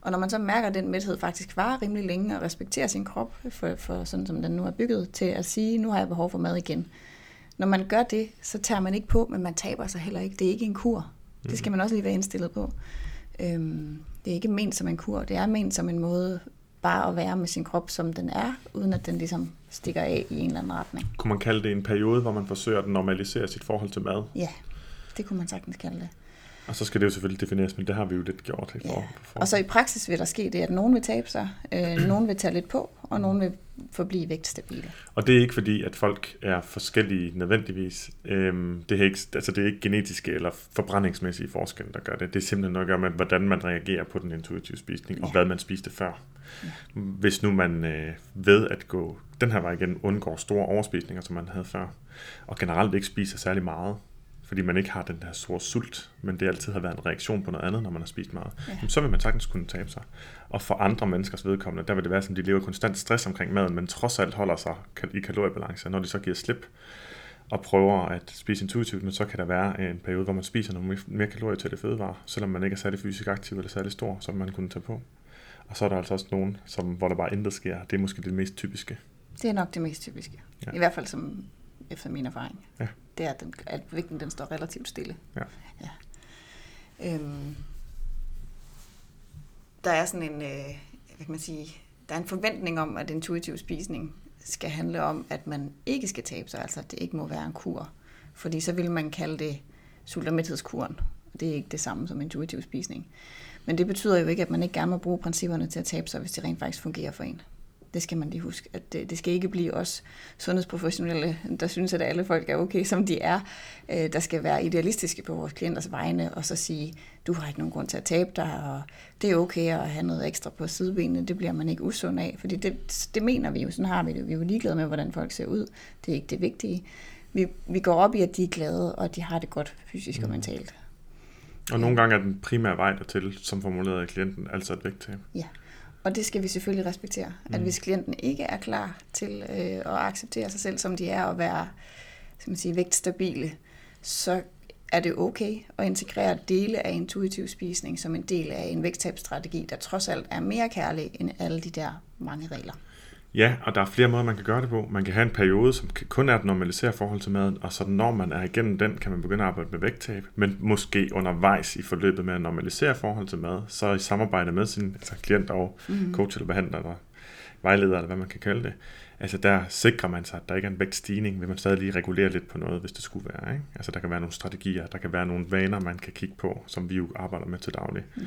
Speaker 3: Og når man så mærker, at den mæthed faktisk varer rimelig længe, og respekterer sin krop, for, for sådan som den nu er bygget, til at sige, nu har jeg behov for mad igen. Når man gør det, så tager man ikke på, men man taber sig heller ikke. Det er ikke en kur. Det skal man også lige være indstillet på. Øhm, det er ikke ment som en kur, det er ment som en måde bare at være med sin krop, som den er, uden at den ligesom stikker af i en eller anden retning.
Speaker 2: Kunne man kalde det en periode, hvor man forsøger at normalisere sit forhold til mad?
Speaker 3: Ja, det kunne man sagtens kalde det.
Speaker 2: Og så skal det jo selvfølgelig defineres, men det har vi jo lidt gjort. I
Speaker 3: Ja.
Speaker 2: for, for.
Speaker 3: Og så i praksis vil der ske det, at nogen vil tabe sig, øh, nogen vil tage lidt på, og nogen vil forblive vægtstabile.
Speaker 2: Og det er ikke fordi, at folk er forskellige nødvendigvis. Øhm, det, er ikke, altså det er ikke genetiske eller forbrændingsmæssige forskelle, der gør det. Det er simpelthen noget at gøre med, hvordan man reagerer på den intuitive spisning, og
Speaker 3: Ja.
Speaker 2: hvad man spiste før. Hvis nu man øh, ved at gå den her vej igen, undgår store overspisninger, som man havde før, og generelt ikke spiser særlig meget, fordi man ikke har den der store sult, men det altid har været en reaktion på noget andet, når man har spist meget,
Speaker 3: Ja.
Speaker 2: så vil man sagtens kunne tabe sig. Og for andre menneskers vedkommende, der vil det være sådan, de lever konstant stress omkring maden, men trods alt holder sig i kaloriebalance. Når de så giver slip og prøver at spise intuitivt, men så kan der være en periode, hvor man spiser nogle mere- mere kalorietætte fødevarer, selvom man ikke er særlig fysisk aktiv eller særlig stor, som man kunne tage på. Og så er der altså også nogen, som, hvor der bare intet sker. Det er måske det mest typiske.
Speaker 3: Det er nok det mest typiske.
Speaker 2: Ja.
Speaker 3: I hvert fald som efter min erfaring.
Speaker 2: Ja.
Speaker 3: Det er, at, den, at vægten den står relativt stille.
Speaker 2: Ja.
Speaker 3: ja. Øhm, der er sådan en, øh, hvad kan man sige, der er en forventning om, at intuitiv spisning skal handle om, at man ikke skal tabe sig, altså at det ikke må være en kur. Fordi så vil man kalde det sult- og mæthedskuren. Det er ikke det samme som intuitiv spisning. Men det betyder jo ikke, at man ikke gerne må bruge principperne til at tabe sig, hvis det rent faktisk fungerer for en. Det skal man lige huske, at det, det skal ikke blive os sundhedsprofessionelle, der synes, at alle folk er okay, som de er. Øh, Der skal være idealistiske på vores klienters vegne, og så sige, du har ikke nogen grund til at tabe dig, og det er okay at have noget ekstra på sidebenene, det bliver man ikke usund af, fordi det, det mener vi jo, sådan har vi det. Vi er jo ligeglade med, hvordan folk ser ud. Det er ikke det vigtige. Vi, vi går op i, at de er glade, og at de har det godt fysisk og mentalt.
Speaker 2: Og nogle gange er den primære vej dertil, som formuleret af klienten, altså et vægttab.
Speaker 3: Ja, og det skal vi selvfølgelig respektere. Mm. At hvis klienten ikke er klar til øh, at acceptere sig selv, som de er, og være skal man sige, vægtstabile, så er det okay at integrere dele af intuitiv spisning som en del af en vægttabsstrategi, der trods alt er mere kærlig end alle de der mange regler.
Speaker 2: Ja, og der er flere måder, man kan gøre det på. Man kan have en periode, som kun er at normalisere forhold til maden, og så når man er igennem den, kan man begynde at arbejde med vægttab. Men måske undervejs i forløbet med at normalisere forhold til mad, så i samarbejde med sin altså klient og mm. coach eller behandler eller vejleder, eller hvad man kan kalde det. Altså der sikrer man sig, at der ikke er en vægtstigning, vil man stadig lige regulere lidt på noget, hvis det skulle være. Ikke? Altså der kan være nogle strategier, der kan være nogle vaner, man kan kigge på, som vi jo arbejder med til daglig.
Speaker 3: Ja.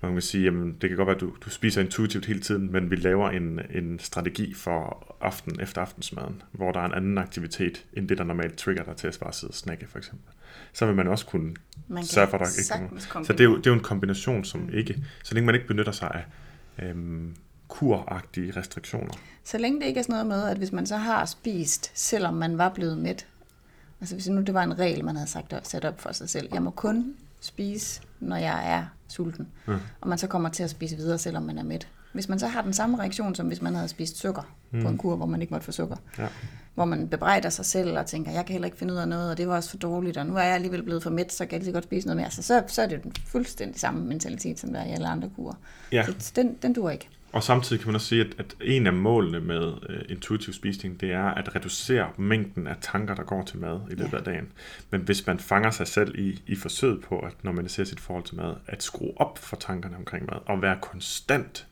Speaker 2: Man kan sige, jamen, det kan godt være, at du, du spiser intuitivt hele tiden, men vi laver en, en strategi for aften efter aftensmaden, hvor der er en anden aktivitet, end det, der normalt trigger dig til at bare sidde og snakke, for eksempel. Så vil man også kunne
Speaker 3: Man
Speaker 2: sørge for, at der ikke kommer. Så det er, jo, det er jo en kombination, som ikke, så længe man ikke benytter sig af øhm, kuragtige restriktioner.
Speaker 3: Så længe det ikke er sådan noget med, at hvis man så har spist, selvom man var blevet mæt, altså hvis nu det var en regel, man havde sagt sat op for sig selv, jeg må kun spise, når jeg er sulten,
Speaker 2: Ja.
Speaker 3: og man så kommer til at spise videre, selvom man er mæt. Hvis man så har den samme reaktion, som hvis man havde spist sukker mm. på en kur, hvor man ikke måtte få sukker,
Speaker 2: Ja.
Speaker 3: hvor man bebrejder sig selv og tænker, jeg kan heller ikke finde ud af noget, og det var også for dårligt, og nu er jeg alligevel blevet for mæt, så kan jeg lige godt spise noget mere. Så, så, så er det jo den fuldstændig samme mentalitet, som der er i alle andre kurer.
Speaker 2: Ja.
Speaker 3: Så den, den duer ikke.
Speaker 2: Og samtidig kan man også sige, at, at en af målene med øh, intuitiv spisning, det er at reducere mængden af tanker, der går til mad i løbet
Speaker 3: Ja.
Speaker 2: af dagen. Men hvis man fanger sig selv i, i forsøget på at normalisere sit forhold til mad, at skrue op for tankerne omkring mad, og være konstant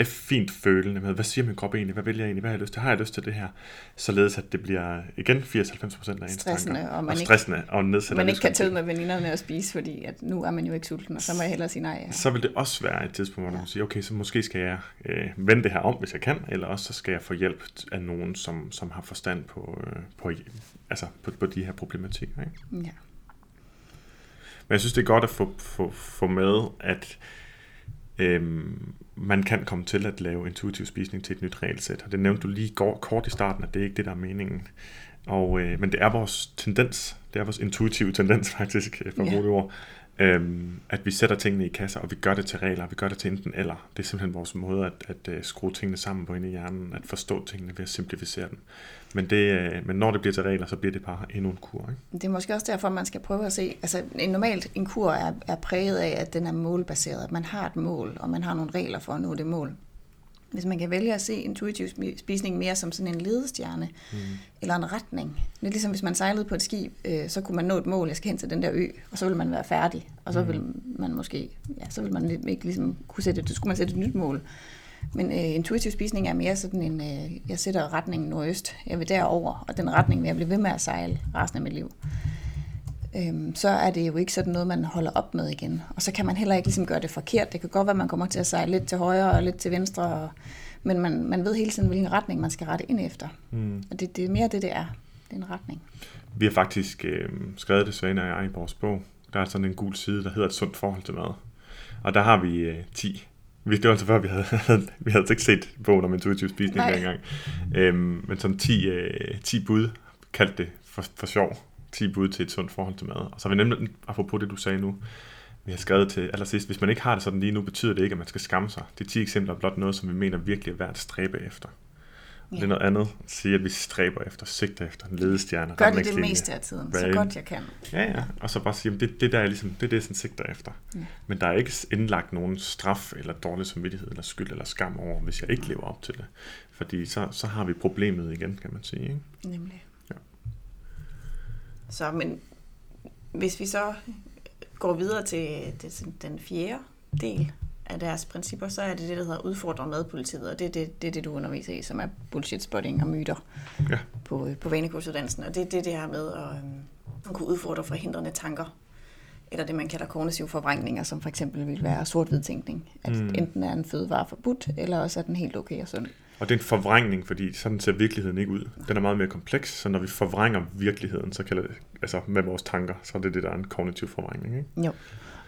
Speaker 2: f- fint følende med, hvad siger min krop egentlig, hvad vil jeg egentlig, hvad har jeg lyst til, har jeg lyst til det her, således at det bliver igen 80-90% af ens
Speaker 3: Stressende,
Speaker 2: tanker.
Speaker 3: og man
Speaker 2: og
Speaker 3: ikke-
Speaker 2: stressende, og nedsætter
Speaker 3: man ikke kan
Speaker 2: livskvalitet.
Speaker 3: med veninderne og spise, fordi at nu er man jo ikke sulten, og så må jeg hellere sige nej. Ja.
Speaker 2: så vil det også være et tidspunkt, hvor man
Speaker 3: Ja.
Speaker 2: siger, okay, så måske skal jeg øh, vende det her om, hvis jeg kan, eller også så skal jeg få hjælp af nogen, som, som har forstand på, øh, på, altså på, på de her problematikker. Ikke?
Speaker 3: Ja.
Speaker 2: Men jeg synes, det er godt at få, få, få med, at øhm, man kan komme til at lave intuitiv spisning til et nyt regelsæt. Og det nævnte du lige går, kort i starten, at det er ikke det, der er meningen. Og, øh, men det er vores tendens, det er vores intuitive tendens faktisk, øh, for at bruge det ord, øhm, at vi sætter tingene i kasser, og vi gør det til regler, vi gør det til enten eller. Det er simpelthen vores måde at, at, at skrue tingene sammen på inde i hjernen, at forstå tingene ved at simplificere dem. Men, det, øh, men når det bliver til regler, så bliver det bare endnu en kur. Ikke?
Speaker 3: Det er måske også derfor, man skal prøve at se, altså en normalt en kur er, er præget af, at den er målbaseret, at man har et mål, og man har nogle regler for at nå det mål. Hvis man kan vælge at se intuitiv spi- spisning mere som sådan en ledestjerne, mm. eller en retning. Er ligesom, hvis man sejlede på et skib, øh, så kunne man nå et mål, jeg skal hen til den der ø, og så vil man være færdig. Og så vil man måske, ja, så vil man lidt- ikke ligesom kunne sætte, så skulle man sætte et nyt mål. Men øh, intuitiv spisning er mere sådan en, øh, jeg sætter retningen nordøst, jeg vil derover, og den retning vil jeg blive ved med at sejle resten af mit liv. Øhm, så er det jo ikke sådan noget, man holder op med igen. Og så kan man heller ikke ligesom gøre det forkert. Det kan godt være, at man kommer til at sejle lidt til højre og lidt til venstre, og, men man, man ved hele tiden, hvilken retning man skal rette ind efter.
Speaker 2: Mm.
Speaker 3: Og det, det er mere det, det er. Det er en retning.
Speaker 2: Vi har faktisk øh, skrevet det, Svane og jeg, i vores bog. Der er sådan en gul side, der hedder Et sundt forhold til mad. Og der har vi øh, 10. Vi, det var altså før, vi havde, vi havde ikke set bogen om intuitiv spisning
Speaker 3: Nej.
Speaker 2: dengang. Øhm, men sådan 10, øh, 10 bud, kaldt det for, for sjov. 10 bud til et sundt forhold til mad. Og så har vi nemlig, apropos det du sagde nu, vi har skrevet til allersidst, hvis man ikke har det sådan lige nu, betyder det ikke, at man skal skamme sig. De 10 eksempler er blot noget, som vi mener virkelig er værd at stræbe efter. Og det er
Speaker 3: Ja.
Speaker 2: noget andet at sige, at vi stræber efter, sigter efter en ledestjerne.
Speaker 3: Gør det det meste af tiden, så godt jeg kan.
Speaker 2: Ja, ja. Og så bare sige, at det, det der er ligesom, det er det, jeg sådan sigter efter.
Speaker 3: Ja.
Speaker 2: Men der er ikke indlagt nogen straf, eller dårlig samvittighed, eller skyld, eller skam over, hvis jeg ikke lever op til det. Fordi så, så har vi problemet igen, kan man sige. Ikke?
Speaker 3: Nemlig. Så, men hvis vi så går videre til det, den fjerde del af deres principper, så er det det, der hedder udfordre madpolitiet, og det er det, det, det, du underviser i, som er bullshit spotting og myter
Speaker 2: Ja.
Speaker 3: på, øh, på vanekursuddannelsen. Og det er det, det her med at, øhm, kunne udfordre forhindrende tanker, eller det, man kalder kognitive forvrængninger, som for eksempel vil være sort-hvid tænkning. At
Speaker 2: mm.
Speaker 3: enten er en fødevare forbudt, eller også er den helt okay og sund.
Speaker 2: Og det er en forvrængning, fordi sådan ser virkeligheden ikke ud. Den er meget mere kompleks, så når vi forvrænger virkeligheden, så kalder det, altså med vores tanker, så er det det, der er en kognitiv forvrængning. Ikke?
Speaker 3: Jo.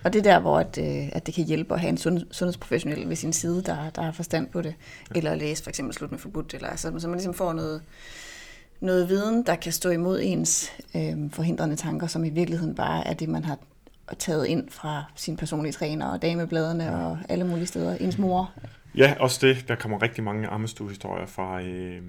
Speaker 3: Og det er der, hvor at, øh, at det kan hjælpe at have en sund, sundhedsprofessionel ved sin side, der, der har forstand på det. Ja. Eller at læse for eksempel Slut med forbudt, eller altså, så man ligesom får noget, noget viden, der kan stå imod ens øh, forhindrende tanker, som i virkeligheden bare er det, man har taget ind fra sin personlige træner og damebladene ja. og alle mulige steder. Ens mor.
Speaker 2: Ja, også det. Der kommer rigtig mange armestuehistorier fra, øh,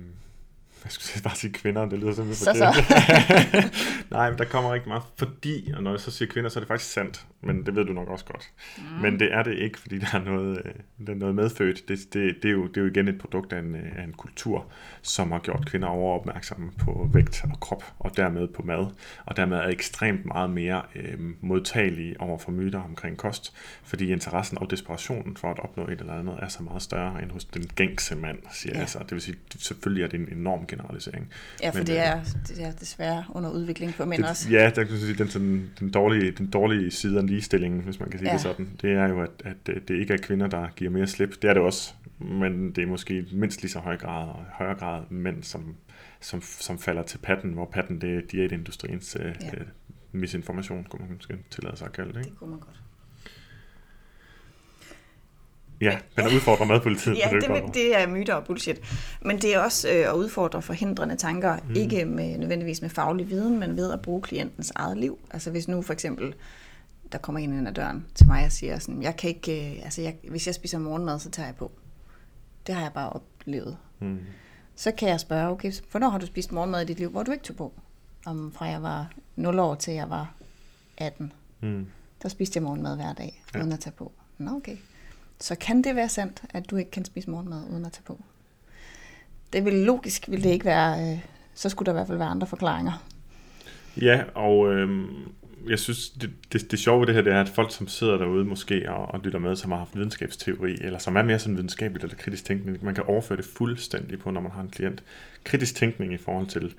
Speaker 2: jeg skulle bare sige kvinder, det lyder simpelthen
Speaker 3: Så,
Speaker 2: forkert. Nej, men der kommer rigtig meget, fordi, og når jeg så siger kvinder, så er det faktisk sandt, men det ved du nok også godt. Mm. Men det er det ikke, fordi der er noget, øh, der er noget medfødt. Det, det, det, er jo, det er jo igen et produkt af en, øh, af en kultur, som har gjort kvinder overopmærksomme på vægt og krop, og dermed på mad, og dermed er ekstremt meget mere øh, modtagelige over for myter omkring kost, fordi interessen og desperationen for at opnå et eller andet er så meget større end hos den gængse mand, siger
Speaker 3: Ja.
Speaker 2: ja. jeg så. Det vil sige, selvfølgelig er det en enorm generalisering.
Speaker 3: Ja, for
Speaker 2: Men,
Speaker 3: det,
Speaker 2: øh,
Speaker 3: er, det er desværre under udvikling for mænd også.
Speaker 2: Det, ja, der kan sige, den, sådan, den, dårlige, den dårlige side af ligestillingen, hvis man kan sige
Speaker 3: Ja.
Speaker 2: det sådan, det er jo, at, at øh, det ikke er kvinder, der giver mere slip. Det er det også, men det er måske mindst lige så høj grad, og højere grad mænd, som, som, som falder til patten, hvor patten det er diætindustriens øh,
Speaker 3: Ja.
Speaker 2: ja. misinformation, kunne man måske tillade sig at kalde det. Ikke?
Speaker 3: Det kunne man godt.
Speaker 2: Ja, men at udfordre madpolitiet.
Speaker 3: Ja, det,
Speaker 2: det,
Speaker 3: det er myter og bullshit. Men det er også øh, at udfordre forhindrende tanker, mm. ikke med, nødvendigvis med faglig viden, men ved at bruge klientens eget liv. Altså hvis nu for eksempel, der kommer en ind ad døren til mig og siger sådan, jeg kan ikke, øh, altså jeg, hvis jeg spiser morgenmad, så tager jeg på. Det har jeg bare oplevet.
Speaker 2: Mm.
Speaker 3: Så kan jeg spørge, okay, hvornår har du spist morgenmad i dit liv, hvor du ikke tog på? Om fra jeg var 0 år til jeg var 18.
Speaker 2: Mm.
Speaker 3: Der spiste jeg morgenmad hver dag,
Speaker 2: Ja.
Speaker 3: uden at tage på. Nå, okay. Så kan det være sandt, at du ikke kan spise morgenmad uden at tage på? Det vil logisk vil det ikke være, øh, så skulle der i hvert fald være andre forklaringer.
Speaker 2: Ja, og øh, jeg synes, det, det, det sjove ved det her, det er, at folk, som sidder derude måske og, og lytter med, som har haft videnskabsteori, eller som er mere sådan videnskabeligt eller kritisk tænkning, man kan overføre det fuldstændig på, når man har en klient. Kritisk tænkning i forhold til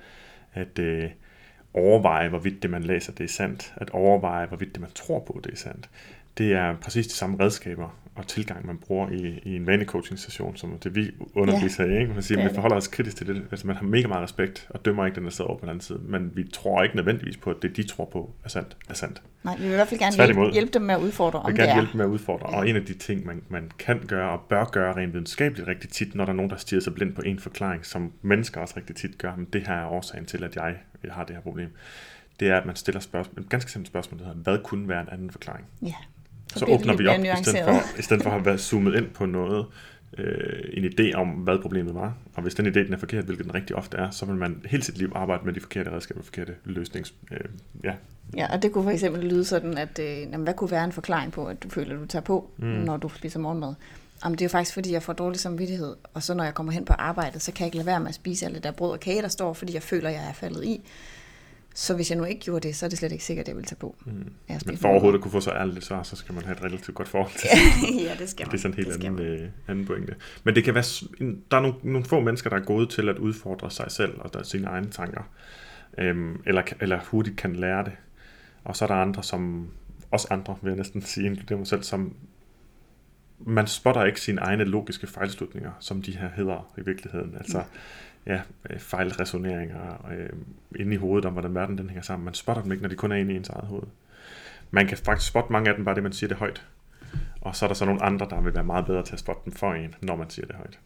Speaker 2: at øh, overveje, hvorvidt det, man læser, det er sandt. At overveje, hvorvidt det, man tror på, det er sandt. Det er præcis de samme redskaber, og tilgang, man bruger i, i en vanecoaching-session, som det vi underviser ja, i. Ikke? Man siger, man forholder os kritisk til det. Altså, man har mega meget respekt, og dømmer ikke den, der sidder over på den anden side. Men vi tror ikke nødvendigvis på, at det, de tror på, er sandt. Er sandt.
Speaker 3: Nej, vi vil i hvert fald gerne hjælpe, hjælpe dem med at udfordre, om
Speaker 2: vi
Speaker 3: vil gerne
Speaker 2: hjælpe dem med at udfordre. Ja. Og en af de ting, man, man kan gøre og bør gøre rent videnskabeligt rigtig tit, når der er nogen, der stiger sig blind på en forklaring, som mennesker også rigtig tit gør, men det her er årsagen til, at jeg, jeg har det her problem, det er, at man stiller spørgsmål, et ganske simpelt spørgsmål, der hedder, hvad kunne være en anden forklaring?
Speaker 3: Ja
Speaker 2: så, åbner vi op, i stedet, for, i stedet for at været zoomet ind på noget, øh, en idé om, hvad problemet var. Og hvis den idé den er forkert, hvilket den rigtig ofte er, så vil man hele sit liv arbejde med de forkerte redskaber, forkerte løsnings... Øh, ja.
Speaker 3: ja, og det kunne for eksempel lyde sådan, at øh, jamen, hvad kunne være en forklaring på, at du føler, at du tager på, mm. når du spiser morgenmad? Jamen, det er jo faktisk, fordi jeg får dårlig samvittighed, og så når jeg kommer hen på arbejdet, så kan jeg ikke lade være med at spise alt det der brød og kage, der står, fordi jeg føler, jeg er faldet i. Så hvis jeg nu ikke gjorde det, så er det slet ikke sikkert, at jeg vil tage på. Mm.
Speaker 2: Men for overhovedet at kunne få så ærligt svar, så skal man have et relativt godt forhold til
Speaker 3: Ja, det skal man.
Speaker 2: Det er sådan en helt anden, øh, anden pointe. Men det kan være, der er nogle, nogle få mennesker, der er gode til at udfordre sig selv og der, sine egne tanker. Øhm, eller, eller hurtigt kan lære det. Og så er der andre, som også andre, vil jeg næsten sige, inkluderer mig selv, som man spotter ikke sine egne logiske fejlslutninger, som de her hedder i virkeligheden. Altså, ja, øh, fejlresoneringer øh, inde i hovedet om, hvordan verden den hænger sammen. Man spotter dem ikke, når de kun er inde i ens eget hoved. Man kan faktisk spotte mange af dem, bare det, man siger det højt. Og så er der så nogle andre, der vil være meget bedre til at spotte dem for en, når man siger det højt.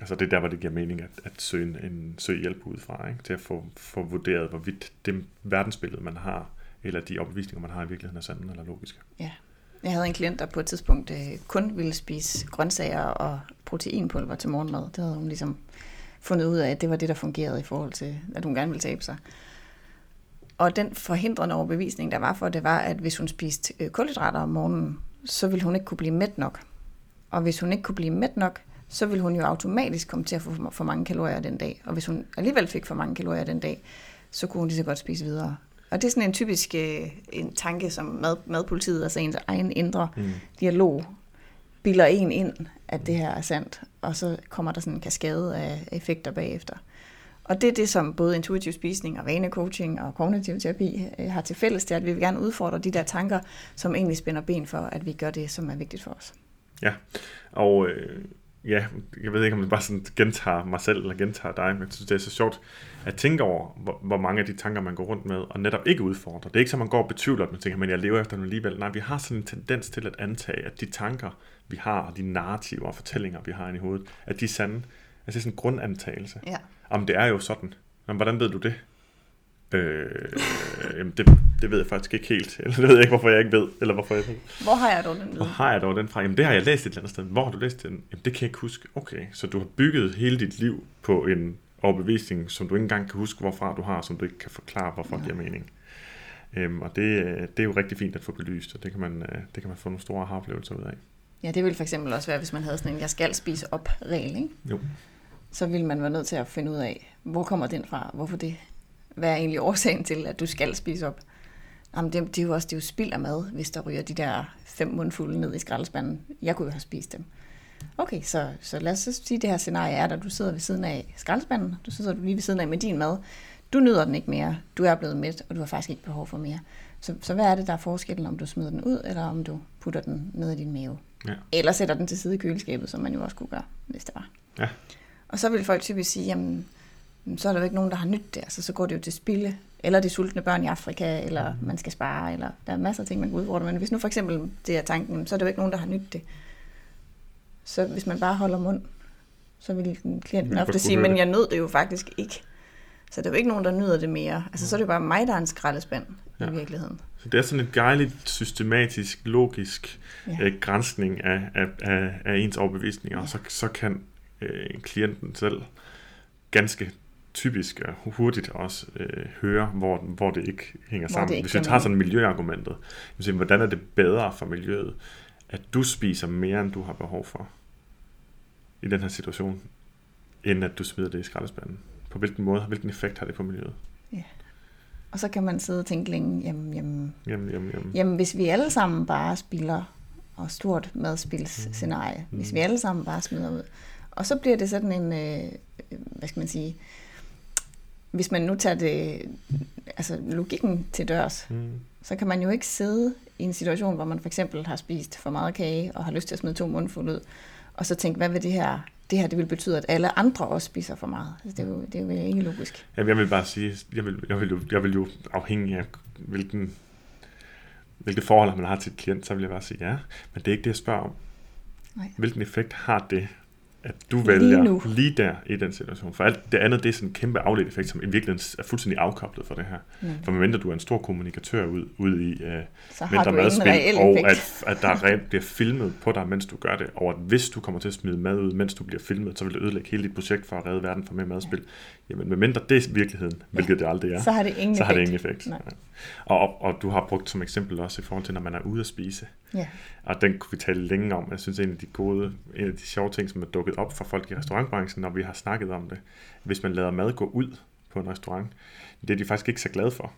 Speaker 2: Altså det er der, hvor det giver mening at, at søge, en, en, søge hjælp udefra, ikke? til at få, få vurderet, hvorvidt det verdensbillede, man har, eller de opvisninger, man har i virkeligheden er sande eller logiske.
Speaker 3: Ja. Jeg havde en klient, der på et tidspunkt øh, kun ville spise grøntsager og proteinpulver til morgenmad. Det havde hun ligesom fundet ud af, at det var det, der fungerede i forhold til, at hun gerne ville tabe sig. Og den forhindrende overbevisning, der var for det, var, at hvis hun spiste øh, kulhydrater om morgenen, så ville hun ikke kunne blive mæt nok. Og hvis hun ikke kunne blive mæt nok, så ville hun jo automatisk komme til at få for mange kalorier den dag. Og hvis hun alligevel fik for mange kalorier den dag, så kunne hun lige så godt spise videre. Og det er sådan en typisk øh, en tanke, som mad, madpolitiet, altså ens egen indre mm. dialog, bilder en ind, at det her er sandt, og så kommer der sådan en kaskade af effekter bagefter. Og det er det, som både intuitiv spisning og vanecoaching og kognitiv terapi øh, har til fælles, det er, at vi vil gerne udfordre de der tanker, som egentlig spænder ben for, at vi gør det, som er vigtigt for os.
Speaker 2: Ja, og øh, ja, jeg ved ikke, om det bare sådan gentager mig selv eller gentager dig, men jeg synes, det er så sjovt at tænke over, hvor, hvor mange af de tanker, man går rundt med, og netop ikke udfordrer. Det er ikke så, man går og betvivler, at man tænker, men jeg lever efter dem alligevel. Nej, vi har sådan en tendens til at antage, at de tanker, vi har, og de narrativer og fortællinger, vi har inde i hovedet, at de er sande. Altså det er sådan en grundantagelse.
Speaker 3: Ja.
Speaker 2: Om det er jo sådan. Men hvordan ved du det? Øh, jamen det, det ved jeg faktisk ikke helt. Eller det ved jeg ikke, hvorfor jeg ikke ved. Eller hvorfor jeg ved.
Speaker 3: Hvor har jeg dog den viden?
Speaker 2: Hvor har jeg dog den fra? Jamen det har jeg læst et eller andet sted. Hvor har du læst den? Jamen det kan jeg ikke huske. Okay, så du har bygget hele dit liv på en overbevisning, som du ikke engang kan huske, hvorfra du har, som du ikke kan forklare, hvorfor ja. giver mening. Øhm, og det, det er jo rigtig fint at få belyst, og det kan man, øh, det kan man få nogle store oplevelser ud af.
Speaker 3: Ja, det ville for eksempel også være, hvis man havde sådan en, jeg skal spise op regel, ikke?
Speaker 2: Jo.
Speaker 3: Så ville man være nødt til at finde ud af, hvor kommer den fra? Hvorfor det? Hvad er egentlig årsagen til, at du skal spise op? Jamen, det, det er jo også det er jo spild af mad, hvis der ryger de der fem mundfulde ned i skraldespanden. Jeg kunne jo have spist dem. Okay, så, så lad os så sige, at det her scenarie er, at du sidder ved siden af skraldespanden. Du sidder lige ved siden af med din mad. Du nyder den ikke mere. Du er blevet mæt, og du har faktisk ikke behov for mere. Så, så hvad er det, der er forskellen, om du smider den ud, eller om du putter den ned i din mave? Ja. Eller sætter den til side i køleskabet, som man jo også kunne gøre, hvis det var.
Speaker 2: Ja.
Speaker 3: Og så vil folk typisk sige, jamen, så er der jo ikke nogen, der har nyt det, altså så går det jo til spilde, eller de sultne børn i Afrika, eller mm. man skal spare, eller der er masser af ting, man kan udfordre. Men hvis nu for eksempel det er tanken, så er det jo ikke nogen, der har nyt det. Så hvis man bare holder mund, så vil klienten ofte sige, men jeg nød det jo faktisk ikke. Så det er jo ikke nogen, der nyder det mere. Altså, så er det jo bare mig, der er en skraldespand ja. i virkeligheden.
Speaker 2: Så det er sådan en dejligt systematisk, logisk ja. øh, grænsning af, af, af, af ens overbevisninger, ja. og så, så kan øh, klienten selv ganske typisk og hurtigt også øh, høre, hvor, hvor det ikke hænger hvor sammen. Hvis vi tager sådan miljøargumentet, så, hvordan er det bedre for miljøet, at du spiser mere, end du har behov for i den her situation, end at du smider det i skraldespanden? På hvilken måde, hvilken effekt har det på miljøet?
Speaker 3: Og så kan man sidde og tænke længe, jamen, jamen,
Speaker 2: Jamen, jamen, jamen.
Speaker 3: jamen hvis vi alle sammen bare spiller, og stort madspilsscenarie, mm. hvis vi alle sammen bare smider ud, og så bliver det sådan en, øh, hvad skal man sige, hvis man nu tager det, altså logikken til dørs,
Speaker 2: Mm.
Speaker 3: så kan man jo ikke sidde i en situation, hvor man for eksempel har spist for meget kage, og har lyst til at smide to mundfulde ud, og så tænke, hvad vil det her, det her det vil betyde, at alle andre også spiser for meget. Altså, det, er jo, det er jo ikke logisk.
Speaker 2: Jamen, jeg vil bare sige, jeg vil, jeg vil, jo, jeg vil jo afhængig af, hvilken, hvilket forhold man har til et klient, så vil jeg bare sige ja. Men det er ikke det, jeg spørger om.
Speaker 3: Nej.
Speaker 2: Hvilken effekt har det, at du
Speaker 3: Lige
Speaker 2: vælger
Speaker 3: nu.
Speaker 2: lige der i den situation? For alt det andet, det er sådan en kæmpe afledt effekt, som i virkeligheden er fuldstændig afkoblet fra det her.
Speaker 3: Mm.
Speaker 2: For medmindre du er en stor kommunikatør ud, ud i uh,
Speaker 3: Så har
Speaker 2: mindre madspil, og
Speaker 3: effekt.
Speaker 2: at, at der reelt bliver filmet på dig, mens du gør det, og at hvis du kommer til at smide mad ud, mens du bliver filmet, så vil det ødelægge hele dit projekt for at redde verden for mere madspil. Jamen, medmindre det er virkeligheden, hvilket det aldrig er,
Speaker 3: Så har det ingen
Speaker 2: så har det
Speaker 3: effekt.
Speaker 2: ingen effekt.
Speaker 3: Nej.
Speaker 2: Ja. Og, og, og du har brugt som eksempel også i forhold til, når man er ude at spise.
Speaker 3: Ja.
Speaker 2: Og den kunne vi tale længe om. Jeg synes, en af de gode, en af de sjove ting, som er dukket op for folk i restaurantbranchen, når vi har snakket om det, hvis man lader mad gå ud på en restaurant, det er de faktisk ikke så glade for.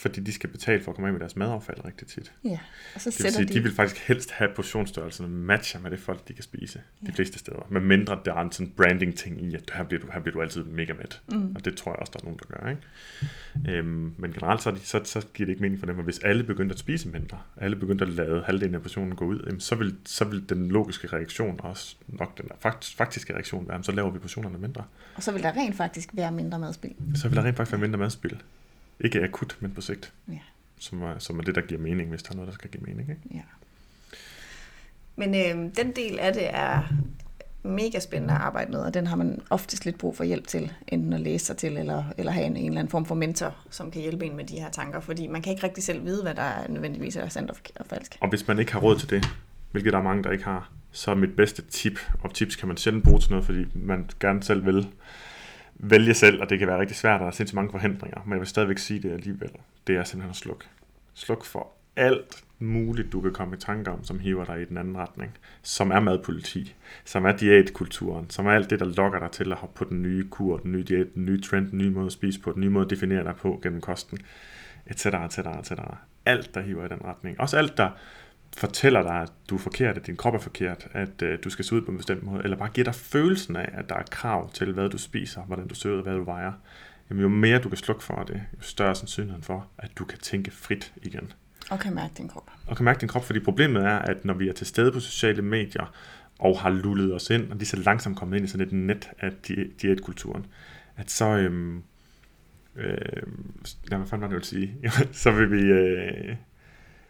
Speaker 2: Fordi de skal betale for at komme af med deres madaffald rigtig tit.
Speaker 3: ja. Og så
Speaker 2: Det vil
Speaker 3: sætter
Speaker 2: sige,
Speaker 3: de...
Speaker 2: de vil faktisk helst have portionsstørrelserne matcher med det folk, de kan spise de fleste steder. Men mindre der er en sådan branding ting i, at her bliver du, her bliver du altid mega mæt.
Speaker 3: Mm.
Speaker 2: Og det tror jeg også, der er nogen, der gør. Ikke? Øhm, men generelt så, de, så, så giver det ikke mening for dem, at hvis alle begyndte at spise mindre, alle begyndte at lade halvdelen af portionen gå ud, jamen, så, vil, så vil den logiske reaktion også, nok den faktisk, faktiske reaktion være, jamen, så laver vi portionerne mindre.
Speaker 3: Og så vil der rent faktisk være mindre madspil.
Speaker 2: Så vil der rent faktisk være mindre madspil. Ikke akut, men på sigt.
Speaker 3: Ja.
Speaker 2: Som er, som er det, der giver mening, hvis der er noget, der skal give mening. Ikke?
Speaker 3: Ja. Men øh, den del af det er mega spændende at arbejde med, og den har man oftest lidt brug for hjælp til, enten at læse sig til, eller, eller have en, en eller anden form for mentor, som kan hjælpe en med de her tanker, fordi man kan ikke rigtig selv vide, hvad der er nødvendigvis er sandt og falsk.
Speaker 2: Og hvis man ikke har råd til det, hvilket der er mange, der ikke har, så er mit bedste tip, og tips kan man sjældent bruge til noget, fordi man gerne selv vil vælge selv, og det kan være rigtig svært, og der er sindssygt mange forhindringer, men jeg vil stadigvæk sige det alligevel. Det er simpelthen at slukke. Sluk for alt muligt, du kan komme i tanke om, som hiver dig i den anden retning, som er madpoliti, som er diætkulturen, som er alt det, der lokker dig til at hoppe på den nye kur, den nye diæt, den nye trend, den nye måde at spise på, den nye måde at definere dig på gennem kosten, etc., etc., etc. Alt, der hiver i den retning. Også alt, der fortæller dig, at du er forkert, at din krop er forkert, at øh, du skal se ud på en bestemt måde, eller bare giver dig følelsen af, at der er krav til, hvad du spiser, hvordan du ser ud, hvad du vejer, jamen jo mere du kan slukke for det, jo større er sandsynligheden for, at du kan tænke frit igen.
Speaker 3: Og kan mærke din krop.
Speaker 2: Og kan mærke din krop, fordi problemet er, at når vi er til stede på sociale medier, og har lullet os ind, og lige så langsomt kommet ind i sådan et net af di- diætkulturen, at så, øhm, øh, ja, hvad fanden var det, jeg sige? så vil vi, øh,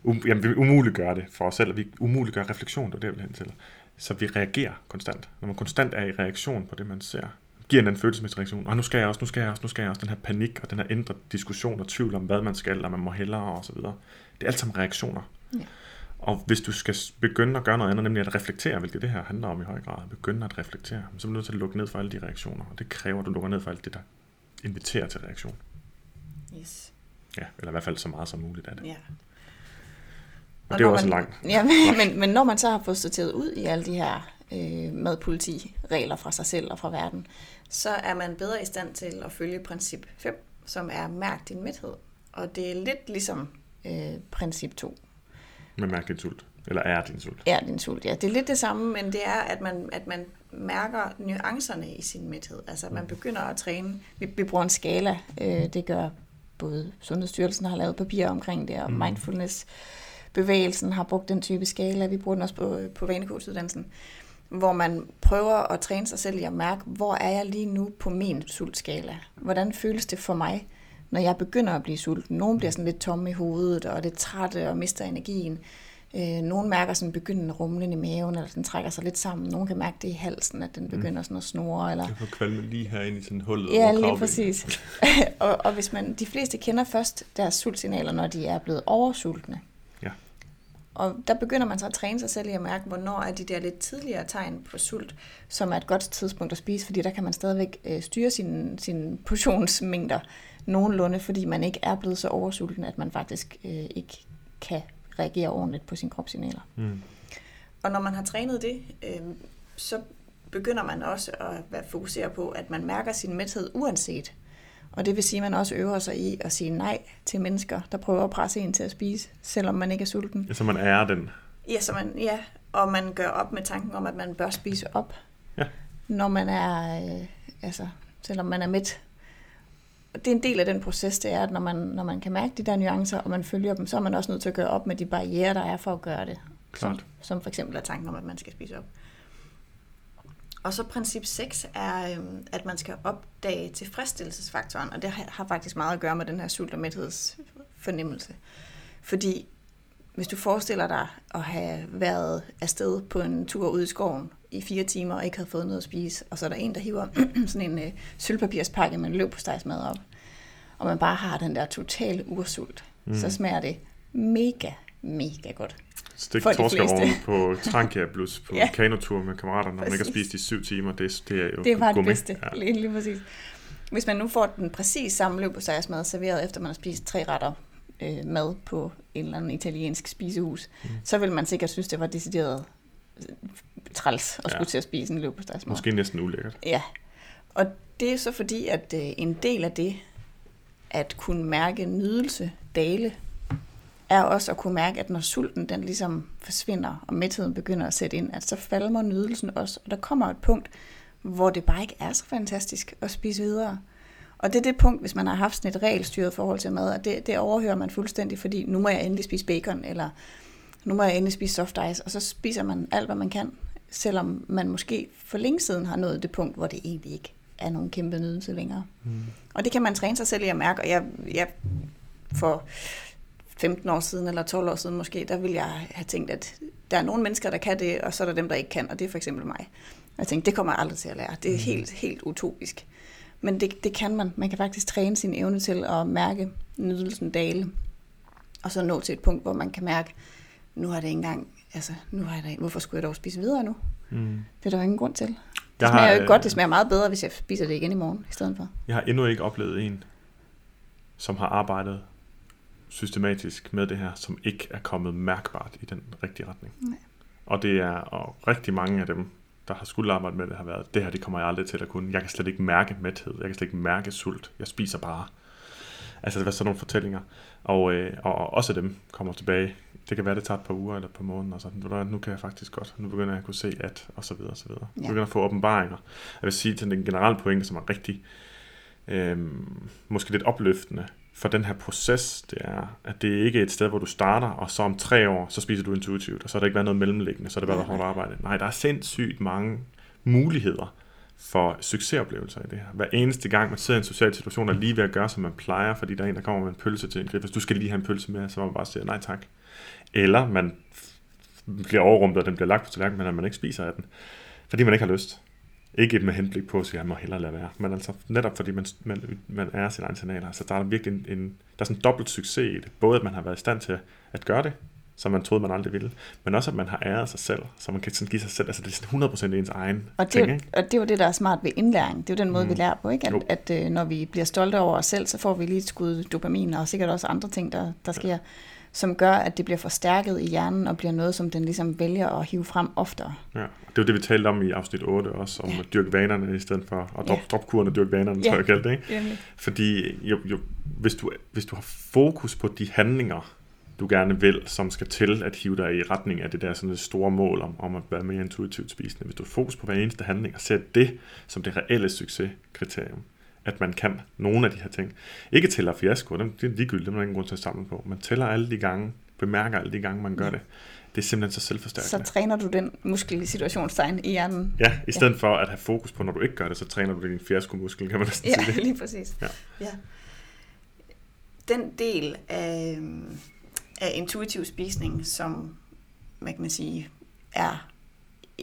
Speaker 2: um, jamen, vi vil umuliggøre det for os selv, og vi umuliggør refleksion, det er det, jeg vil hen til. Så vi reagerer konstant. Når man konstant er i reaktion på det, man ser, giver en anden følelsesmæssig reaktion. Og nu skal jeg også, nu skal jeg også, nu skal jeg også. Den her panik og den her ændret diskussion og tvivl om, hvad man skal, og man må hellere og så videre. Det er alt sammen reaktioner.
Speaker 3: Ja.
Speaker 2: Og hvis du skal begynde at gøre noget andet, nemlig at reflektere, hvilket det her handler om i høj grad, begynde at reflektere, så er du nødt til at lukke ned for alle de reaktioner. Og det kræver, at du lukker ned for alt det, der inviterer til reaktion.
Speaker 3: Yes.
Speaker 2: Ja, eller i hvert fald så meget som muligt af det.
Speaker 3: Ja.
Speaker 2: Og det er
Speaker 3: når
Speaker 2: også
Speaker 3: man,
Speaker 2: langt.
Speaker 3: Ja, men, men, men når man så har fået sorteret ud i alle de her øh, madpoliti-regler fra sig selv og fra verden, så er man bedre i stand til at følge princip 5, som er mærk din mæthed. Og det er lidt ligesom øh, princip 2,
Speaker 2: med mærke din sult. Eller er din sult.
Speaker 3: er din sult. Ja, det er lidt det samme, men det er, at man, at man mærker nuancerne i sin mæthed. Altså, man begynder at træne. Vi, vi bruger en skala. Øh, det gør både Sundhedsstyrelsen har lavet papir omkring det, og
Speaker 2: Mm.
Speaker 3: mindfulness bevægelsen har brugt den type skala. Vi bruger den også på, på vanekursuddannelsen, hvor man prøver at træne sig selv i at mærke, hvor er jeg lige nu på min sultskala? Hvordan føles det for mig, når jeg begynder at blive sulten? Nogle bliver sådan lidt tomme i hovedet, og lidt trætte og mister energien. Øh, nogle mærker sådan begyndende rumlen i maven, eller den trækker sig lidt sammen. Nogle kan mærke det i halsen, at den begynder sådan at snurre. Eller...
Speaker 2: Jeg får kvalme lige herinde i sådan hullet
Speaker 3: Ja, lige præcis. og, og hvis man, de fleste kender først deres sultsignaler, når de er blevet oversultne. Og der begynder man så at træne sig selv i at mærke, hvornår er de der lidt tidligere tegn på sult, som er et godt tidspunkt at spise, fordi der kan man stadigvæk øh, styre sine, sine portionsmængder nogenlunde, fordi man ikke er blevet så oversulten, at man faktisk øh, ikke kan reagere ordentligt på sine kropssignaler.
Speaker 2: Mm.
Speaker 3: Og når man har trænet det, øh, så begynder man også at være fokusere på, at man mærker sin mæthed uanset. Og det vil sige, at man også øver sig i at sige nej til mennesker, der prøver at presse en til at spise, selvom man ikke er sulten.
Speaker 2: Ja, så man er den.
Speaker 3: Ja, så man, ja, og man gør op med tanken om, at man bør spise op,
Speaker 2: Ja.
Speaker 3: når man er, øh, altså, selvom man er. Og det er en del af den proces, det er, at når man, når man kan mærke de der nuancer, og man følger dem, så er man også nødt til at gøre op med de barriere, der er for at gøre det. Som,
Speaker 2: Klart.
Speaker 3: som for eksempel er tanken om, at man skal spise op. Og så princip 6 er, øhm, at man skal opdage tilfredsstillelsesfaktoren, og det har faktisk meget at gøre med den her sult- og mæthedsfornemmelse. Fordi hvis du forestiller dig at have været afsted på en tur ud i skoven i fire timer og ikke havde fået noget at spise, og så er der en, der hiver sådan en øh, sølvpapirspakke med en løb på stegsmad op, og man bare har den der totale ursult, mm. så smager det mega, mega godt.
Speaker 2: Stik
Speaker 3: fleste.
Speaker 2: på Trankia plus på
Speaker 3: Ja.
Speaker 2: kanotur med kammerater, når man ikke har spist i syv timer. Det, det er jo
Speaker 3: Det var det
Speaker 2: gourmet.
Speaker 3: bedste,
Speaker 2: Ja.
Speaker 3: lige, lige præcis. Hvis man nu får den præcis samme løb på mad serveret, efter man har spist tre retter øh, mad på en eller anden italiensk spisehus, mm. så vil man sikkert synes, det var decideret øh, træls at
Speaker 2: Ja.
Speaker 3: skulle til at spise en løb på mad.
Speaker 2: Måske næsten ulækkert.
Speaker 3: Ja, og det er så fordi, at øh, en del af det, at kunne mærke nydelse dale, er også at kunne mærke, at når sulten den ligesom forsvinder, og mætheden begynder at sætte ind, at så falmer nydelsen også. Og der kommer et punkt, hvor det bare ikke er så fantastisk at spise videre. Og det er det punkt, hvis man har haft sådan et regelstyret forhold til mad, og det, det overhører man fuldstændig, fordi nu må jeg endelig spise bacon, eller nu må jeg endelig spise soft ice, og så spiser man alt, hvad man kan, selvom man måske for længe siden har nået det punkt, hvor det egentlig ikke er nogen kæmpe nydelse længere. Mm. Og det kan man træne sig selv i at mærke, og jeg, jeg for 15 år siden, eller 12 år siden måske, der ville jeg have tænkt, at der er nogle mennesker, der kan det, og så er der dem, der ikke kan, og det er for eksempel mig. Og jeg tænkte, det kommer jeg aldrig til at lære. Det er helt, helt utopisk. Men det, det kan man. Man kan faktisk træne sin evne til at mærke nydelsen dale, og så nå til et punkt, hvor man kan mærke, nu har det ikke engang, altså, nu har jeg da, hvorfor skulle jeg dog spise videre nu?
Speaker 2: Mm.
Speaker 3: Det er der jo ingen grund til. Det
Speaker 2: Jeg
Speaker 3: smager
Speaker 2: har,
Speaker 3: jo ikke godt,
Speaker 2: øh,
Speaker 3: det smager meget bedre, hvis jeg spiser det igen i morgen i stedet for.
Speaker 2: Jeg har endnu ikke oplevet en, som har arbejdet systematisk med det her, som ikke er kommet mærkbart i den rigtige retning.
Speaker 3: Nej.
Speaker 2: Og det er, og rigtig mange af dem, der har skulle arbejde med det, har været, det her, det kommer jeg aldrig til at kunne. Jeg kan slet ikke mærke mæthed. Jeg kan slet ikke mærke sult. Jeg spiser bare. Altså, det var sådan nogle fortællinger. Og, øh, og, og også dem kommer tilbage. Det kan være, det tager et par uger eller et par måneder. Og sådan. Nu kan jeg faktisk godt. Nu begynder jeg at kunne se, at... Og så videre, og så videre.
Speaker 3: Ja.
Speaker 2: Ja. begynder at få åbenbaringer. Jeg vil sige til den generelle pointe, som er rigtig... Øh, måske lidt opløftende for den her proces, det er, at det ikke er et sted, hvor du starter, og så om tre år, så spiser du intuitivt, og så har der ikke været noget mellemliggende, så har det bare været hårdt arbejde. Nej, der er sindssygt mange muligheder for succesoplevelser i det her. Hver eneste gang, man sidder i en social situation, er lige ved at gøre, som man plejer, fordi der er en, der kommer med en pølse til en grib. Hvis du skal lige have en pølse med, så må man bare sige nej tak. Eller man bliver overrumpet, og den bliver lagt på tallerkenen, men man ikke spiser af den. Fordi man ikke har lyst. Ikke med henblik på at sige, at jeg må hellere lade være. Men altså netop fordi man, man, man er sin egen signaler. Altså der er virkelig en, en, der er sådan en dobbelt succes i det. Både at man har været i stand til at gøre det, som man troede, man aldrig ville. Men også at man har æret sig selv. Så man kan sådan give sig selv, altså det er sådan 100% ens egen
Speaker 3: Og det,
Speaker 2: ting, ikke?
Speaker 3: og det er jo det, der er smart ved indlæring. Det er jo den måde, mm. vi lærer på, ikke?
Speaker 2: Jo.
Speaker 3: At, at øh, når vi bliver stolte over os selv, så får vi lige et skud dopamin, og sikkert også andre ting, der, der sker, som gør, at det bliver forstærket i hjernen, og bliver noget, som den ligesom vælger at hive frem oftere.
Speaker 2: Ja, det var det, vi talte om i afsnit 8 også, om
Speaker 3: Ja.
Speaker 2: at dyrke vanerne i stedet for, og drop,
Speaker 3: Ja.
Speaker 2: drop kuren og dyrke vanerne,
Speaker 3: Ja.
Speaker 2: tror jeg, jeg kaldte det, ikke?
Speaker 3: Jamen.
Speaker 2: Fordi jo, jo, hvis, du, hvis du har fokus på de handlinger, du gerne vil, som skal til at hive dig i retning af det der sådan et store mål om, om at være mere intuitivt spisende. Hvis du har fokus på hver eneste handling og ser det som det reelle succeskriterium, at man kan nogle af de her ting. Ikke tæller fiasko, dem, det er ligegyldigt, dem er der ingen grund til at samle på. Man tæller alle de gange, bemærker alle de gange, man gør
Speaker 3: Ja.
Speaker 2: det. Det er simpelthen så
Speaker 3: Så
Speaker 2: selvforstærkende.
Speaker 3: træner du den muskel i situationstegn i hjernen.
Speaker 2: Ja, i stedet for at have fokus på, når du ikke gør det, så træner du din fiaskomuskel, kan man næsten
Speaker 3: Ja,
Speaker 2: sige det.
Speaker 3: lige præcis.
Speaker 2: Ja.
Speaker 3: Ja. Den del af, af intuitiv spisning, som man kan sige, er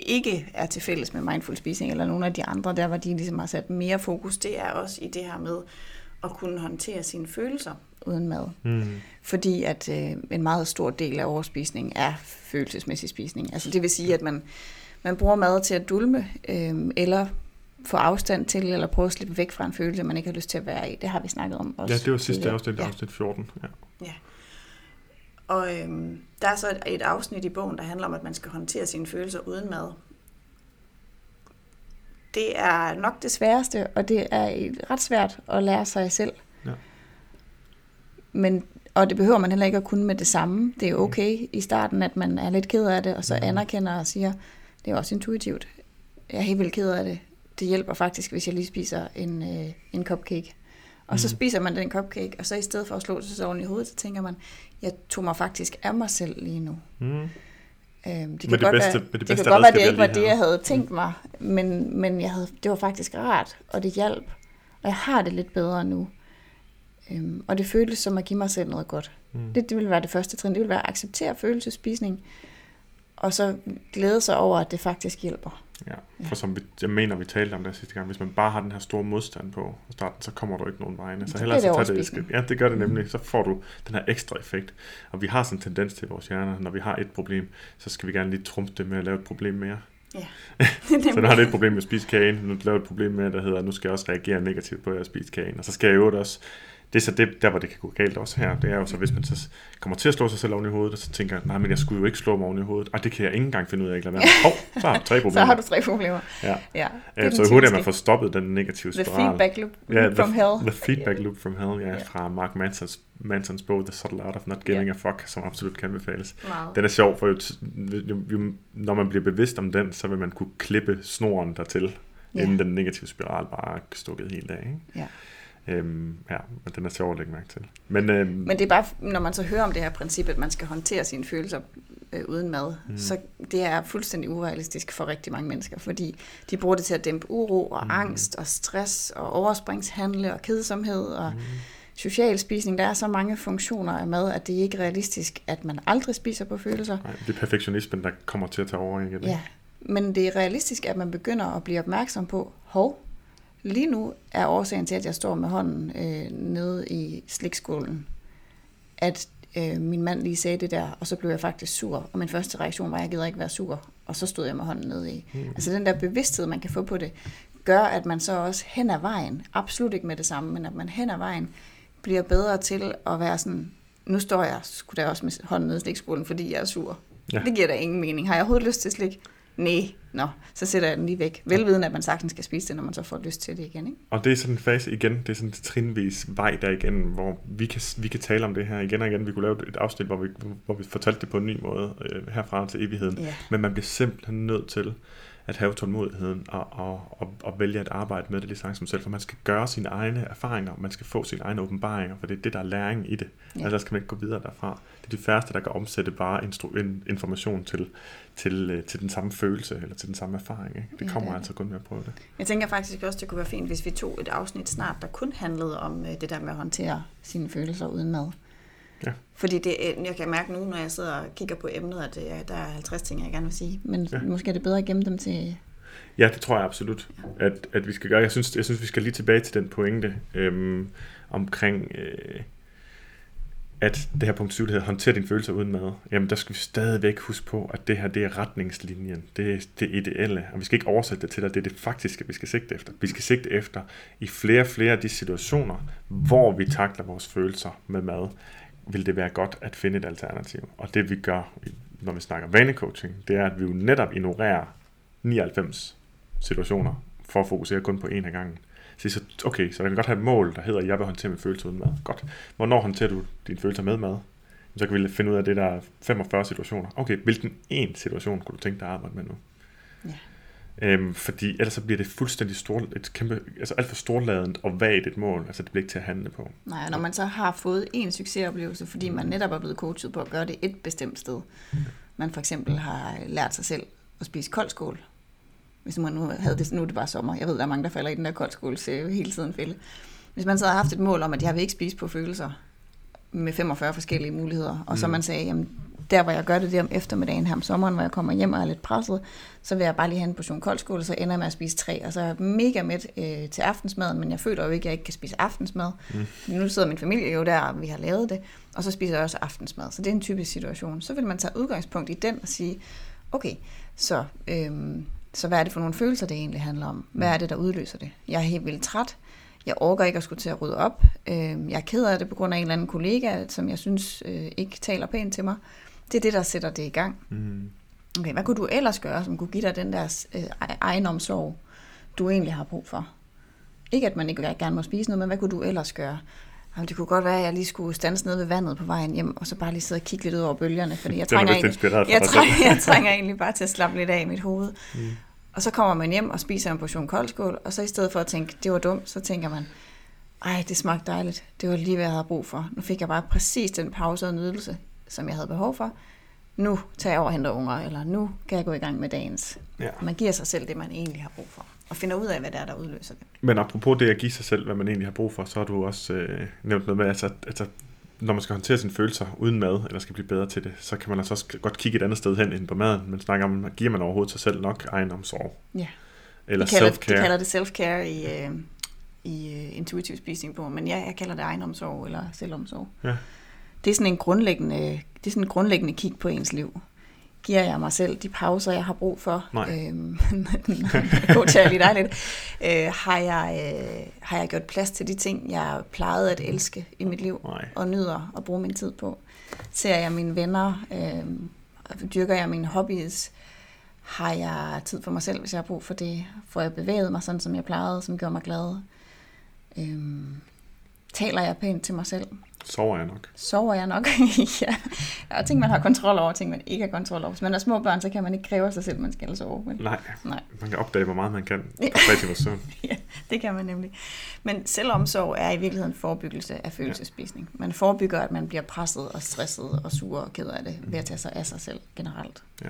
Speaker 3: ikke er til fælles med mindful spisning eller nogle af de andre, der hvor de ligesom har sat mere fokus, det er også i det her med at kunne håndtere sine følelser uden mad.
Speaker 2: Mm.
Speaker 3: Fordi at øh, en meget stor del af overspisning er følelsesmæssig spisning. Altså det vil sige, at man, man bruger mad til at dulme, øh, eller få afstand til, eller prøve at slippe væk fra en følelse, man ikke har lyst til at være i. Det har vi snakket om også.
Speaker 2: Ja, det var sidste afsnit,
Speaker 3: Ja.
Speaker 2: afsnit 14. Ja.
Speaker 3: Og øhm, der er så et, et afsnit i bogen, der handler om, at man skal håndtere sine følelser uden mad. Det er nok det sværeste, og det er ret svært at lære sig selv.
Speaker 2: Ja.
Speaker 3: Men, og det behøver man heller ikke at kunne med det samme. Det er okay i starten, at man er lidt ked af det, og så anerkender og siger, det er også intuitivt. Jeg er helt vildt ked af det. Det hjælper faktisk, hvis jeg lige spiser en, øh, en cupcake. Og så spiser man den cupcake, og så i stedet for at slå sig oven i hovedet, så tænker man, jeg tog mig faktisk af mig selv lige nu.
Speaker 2: Mm.
Speaker 3: Øhm, det kan
Speaker 2: det
Speaker 3: godt
Speaker 2: bedste-
Speaker 3: være,
Speaker 2: det
Speaker 3: det kan godt være, det ikke var det, jeg havde tænkt mig, men, men jeg havde, det var faktisk rart, og det hjalp. Og jeg har det lidt bedre nu. Øhm, og det føltes som at give mig selv noget godt.
Speaker 2: Mm.
Speaker 3: Det, det ville være det første trin. Det ville være at acceptere følelsespisning, og så glæde sig over, at det faktisk hjælper.
Speaker 2: Ja, for som vi, jeg mener, vi talte om det sidste gang, hvis man bare har den her store modstand på i starten, så kommer du ikke nogen vegne. Så hellere så tage det et
Speaker 3: overspisning.
Speaker 2: skridt. Ja, det gør det nemlig. Så får du den her ekstra effekt. Og vi har sådan en tendens til i vores hjerner, når vi har et problem, så skal vi gerne lige trumfe det med at lave et problem mere.
Speaker 3: Ja.
Speaker 2: Så nu har det et problem med at spise kagen, nu laver jeg et problem med, der hedder, nu skal jeg også reagere negativt på at spise kagen. Og så skal jeg jo også, det er så det, der hvor det kan gå galt også her, det er jo så, hvis man så kommer til at slå sig selv oven i hovedet, og så tænker, nej, men jeg skulle jo ikke slå mig oven i hovedet. Og det kan jeg ikke engang finde ud af, ikke lade være. Hov, så har du tre problemer.
Speaker 3: Så har du tre problemer.
Speaker 2: Ja.
Speaker 3: Ja,
Speaker 2: Ja,
Speaker 3: den
Speaker 2: så hurtigt, at man får stoppet den negative
Speaker 3: The
Speaker 2: spiral.
Speaker 3: feedback loop from
Speaker 2: the,
Speaker 3: hell.
Speaker 2: The feedback loop from hell, ja, fra Mark Mansons, Mansons bog The Subtle Art of Not Giving a Fuck, som absolut kan befales.
Speaker 3: Meget.
Speaker 2: Den er sjov, for jo, jo, jo, når man bliver bevidst om den, så vil man kunne klippe snoren dertil,
Speaker 3: ja.
Speaker 2: inden den negative spiral bare er stukket helt af. Ikke?
Speaker 3: Ja.
Speaker 2: Øhm, ja, men den er sjov at lægge mærke til. Men, øhm,
Speaker 3: Men det er bare, når man så hører om det her princip, at man skal håndtere sine følelser øh, uden mad, mm. så det er fuldstændig urealistisk for rigtig mange mennesker, fordi de bruger det til at dæmpe uro og mm. angst og stress og overspringshandle og kedsomhed og mm. social spisning. Der er så mange funktioner af mad, at det ikke er realistisk, at man aldrig spiser på følelser.
Speaker 2: nej, det er perfektionismen, der kommer til at tage over. Ikke?
Speaker 3: Ja, men det er realistisk, at man begynder at blive opmærksom på, hov, lige nu er årsagen til, at jeg står med hånden øh, nede i slikskålen, at øh, min mand lige sagde det der, og så blev jeg faktisk sur, og min første reaktion var, at jeg gider ikke være sur, og så stod jeg med hånden nede i. Mm. Altså den der bevidsthed, man kan få på det, gør, at man så også hen ad vejen, absolut ikke med det samme, men at man hen ad vejen bliver bedre til at være sådan, nu står jeg sgu da også med hånden nede i slikskålen, fordi jeg er sur.
Speaker 2: Ja.
Speaker 3: Det giver da ingen mening. Har jeg overhovedet lyst til slik? Nej, nå, så sætter jeg den lige væk. Velviden, at man sagtens skal spise det, når man så får lyst til det igen. Ikke?
Speaker 2: Og det er sådan en fase igen, det er sådan en trinvis vej der igen, hvor vi kan, vi kan tale om det her igen og igen. Vi kunne lave et afsnit, hvor vi, hvor vi fortalte det på en ny måde øh, herfra til evigheden.
Speaker 3: Ja.
Speaker 2: Men man bliver simpelthen nødt til at have tålmodigheden og, og, og, og vælge at arbejde med det lige som selv, for man skal gøre sine egne erfaringer, man skal få sine egne åbenbaringer, for det er det, der er læring i det.
Speaker 3: Ja.
Speaker 2: Ellers skal man ikke gå videre derfra. Det er de færreste, der kan omsætte bare instru- in, information til, til, øh, til den samme følelse eller til den samme erfaring. Ikke? Det
Speaker 3: Ja,
Speaker 2: kommer
Speaker 3: det
Speaker 2: altså kun med at prøve det.
Speaker 3: Jeg tænker faktisk også, det kunne være fint, hvis vi tog et afsnit snart, der kun handlede om øh, det der med at håndtere sine følelser uden mad.
Speaker 2: Ja.
Speaker 3: Fordi det, jeg kan mærke nu, når jeg sidder og kigger på emnet, at øh, der er 50 ting, jeg gerne vil sige. Men ja.
Speaker 2: Ja.
Speaker 3: måske er det bedre at gemme dem til...
Speaker 2: Ja, det tror jeg absolut, at, at vi skal gøre. Jeg synes, jeg synes, vi skal lige tilbage til den pointe øhm, omkring, øh, at det her punkt 7, der hedder, håndtere dine følelser uden mad. Jamen, der skal vi stadigvæk huske på, at det her, det er retningslinjen. Det er det ideelle. Og vi skal ikke oversætte det til, at det er det faktiske, vi skal sigte efter. Vi skal sigte efter i flere og flere af de situationer, hvor vi takler vores følelser med mad, vil det være godt at finde et alternativ. Og det vi gør, når vi snakker vanecoaching, det er, at vi jo netop ignorerer 99 situationer for at fokusere kun på en af gangen. Så, så okay, så jeg kan godt have et mål, der hedder, at jeg vil håndtere min følelse uden mad. Godt. Hvornår håndterer du dine følelser med mad? Så kan vi finde ud af det der er 45 situationer. Okay, hvilken en situation kunne du tænke dig at arbejde med nu? Øhm, fordi ellers så bliver det fuldstændig stort, et kæmpe, altså alt for storladent og vagt et mål. Altså det bliver ikke til at handle på.
Speaker 3: Nej, når man så har fået en succesoplevelse, fordi man netop er blevet coachet på at gøre det et bestemt sted. Man for eksempel har lært sig selv at spise koldskål. Hvis man nu havde det, nu er det bare sommer. Jeg ved, der er mange, der falder i den der koldskåls øh, hele tiden fælde. Hvis man så havde haft et mål om, at jeg vil ikke spise på følelser med 45 forskellige muligheder, og så
Speaker 2: Mm.
Speaker 3: man sagde, jamen der hvor jeg gør det der om eftermiddagen her om sommeren, hvor jeg kommer hjem og er lidt presset, så vil jeg bare lige have en portion koldskål, så ender jeg med at spise tre, og så er jeg mega mæt øh, til aftensmaden, men jeg føler jo ikke, at jeg ikke kan spise aftensmad. Mm. Nu sidder min familie jo der, og vi har lavet det, og så spiser jeg også aftensmad, så det er en typisk situation. Så vil man tage udgangspunkt i den og sige, okay, så, øhm, så hvad er det for nogle følelser, det egentlig handler om? Hvad er det, der udløser det? Jeg er helt vildt træt, jeg orker ikke at skulle til at rydde op. Øh, jeg er ked af det på grund af en eller anden kollega, som jeg synes øh, ikke taler pænt til mig. Det er det, der sætter det i gang.
Speaker 2: Mm.
Speaker 3: Okay, hvad kunne du ellers gøre, som kunne give dig den der øh, egenomsorg, du egentlig har brug for? Ikke at man ikke gerne må spise noget, men hvad kunne du ellers gøre? Jamen, det kunne godt være, at jeg lige skulle stands nede ved vandet på vejen hjem, og så bare lige sidde og kigge lidt ud over bølgerne, fordi jeg
Speaker 2: er
Speaker 3: trænger, egentlig, jeg, trænger, jeg trænger egentlig bare til at slappe lidt af i mit hoved. Mm. Og så kommer man hjem og spiser en portion koldskål, og så i stedet for at tænke, det var dumt, så tænker man, ej, det smagte dejligt. Det var lige, hvad jeg havde brug for. Nu fik jeg bare præcis den pause og nydelse, som jeg havde behov for. Nu tager jeg over og henter unger, eller nu kan jeg gå i gang med dagens.
Speaker 2: Ja.
Speaker 3: Man giver sig selv det, man egentlig har brug for, og finder ud af, hvad det er, der udløser det.
Speaker 2: Men apropos det at give sig selv, hvad man egentlig har brug for, så har du også øh, nævnt noget med, altså, altså når man skal håndtere sine følelser uden mad, eller skal blive bedre til det, så kan man altså også godt kigge et andet sted hen end på maden. Man snakker om, giver man overhovedet sig selv nok egenomsorg?
Speaker 3: Ja.
Speaker 2: Eller
Speaker 3: de, kalder,
Speaker 2: self-care?
Speaker 3: de kalder det self-care i, øh, i øh, intuitiv spisning på, men ja, jeg kalder det egenomsorg eller selvomsorg.
Speaker 2: Ja.
Speaker 3: Det er sådan en grundlæggende, det er sådan en grundlæggende kig på ens liv. Giver jeg mig selv de pauser, jeg har brug for?
Speaker 2: Nej.
Speaker 3: Øhm, coacher lige dig lidt. Øh, har, jeg, øh, har jeg gjort plads til de ting, jeg plejede at elske i mit liv?
Speaker 2: Nej.
Speaker 3: Og nyder at bruge min tid på? Ser jeg mine venner? Øh, dyrker jeg mine hobbies? Har jeg tid for mig selv, hvis jeg har brug for det? Får jeg bevæget mig sådan, som jeg plejede, som gjorde mig glad? Øhm, taler jeg pænt til mig selv?
Speaker 2: Sover jeg nok?
Speaker 3: Sover jeg nok? ja. Er ting, man har kontrol over, ting, man ikke har kontrol over. Hvis man er små børn, så kan man ikke kræve sig selv, man skal sove. Men...
Speaker 2: Nej.
Speaker 3: Nej.
Speaker 2: Man kan opdage, hvor meget man kan
Speaker 3: Ja.
Speaker 2: på tre timers søvn.
Speaker 3: ja, det kan man nemlig. Men selvomsorg er i virkeligheden forebyggelse af følelsespisning. Man forebygger, at man bliver presset og stresset og sur og ked af det ved at tage sig af sig selv generelt.
Speaker 2: Ja.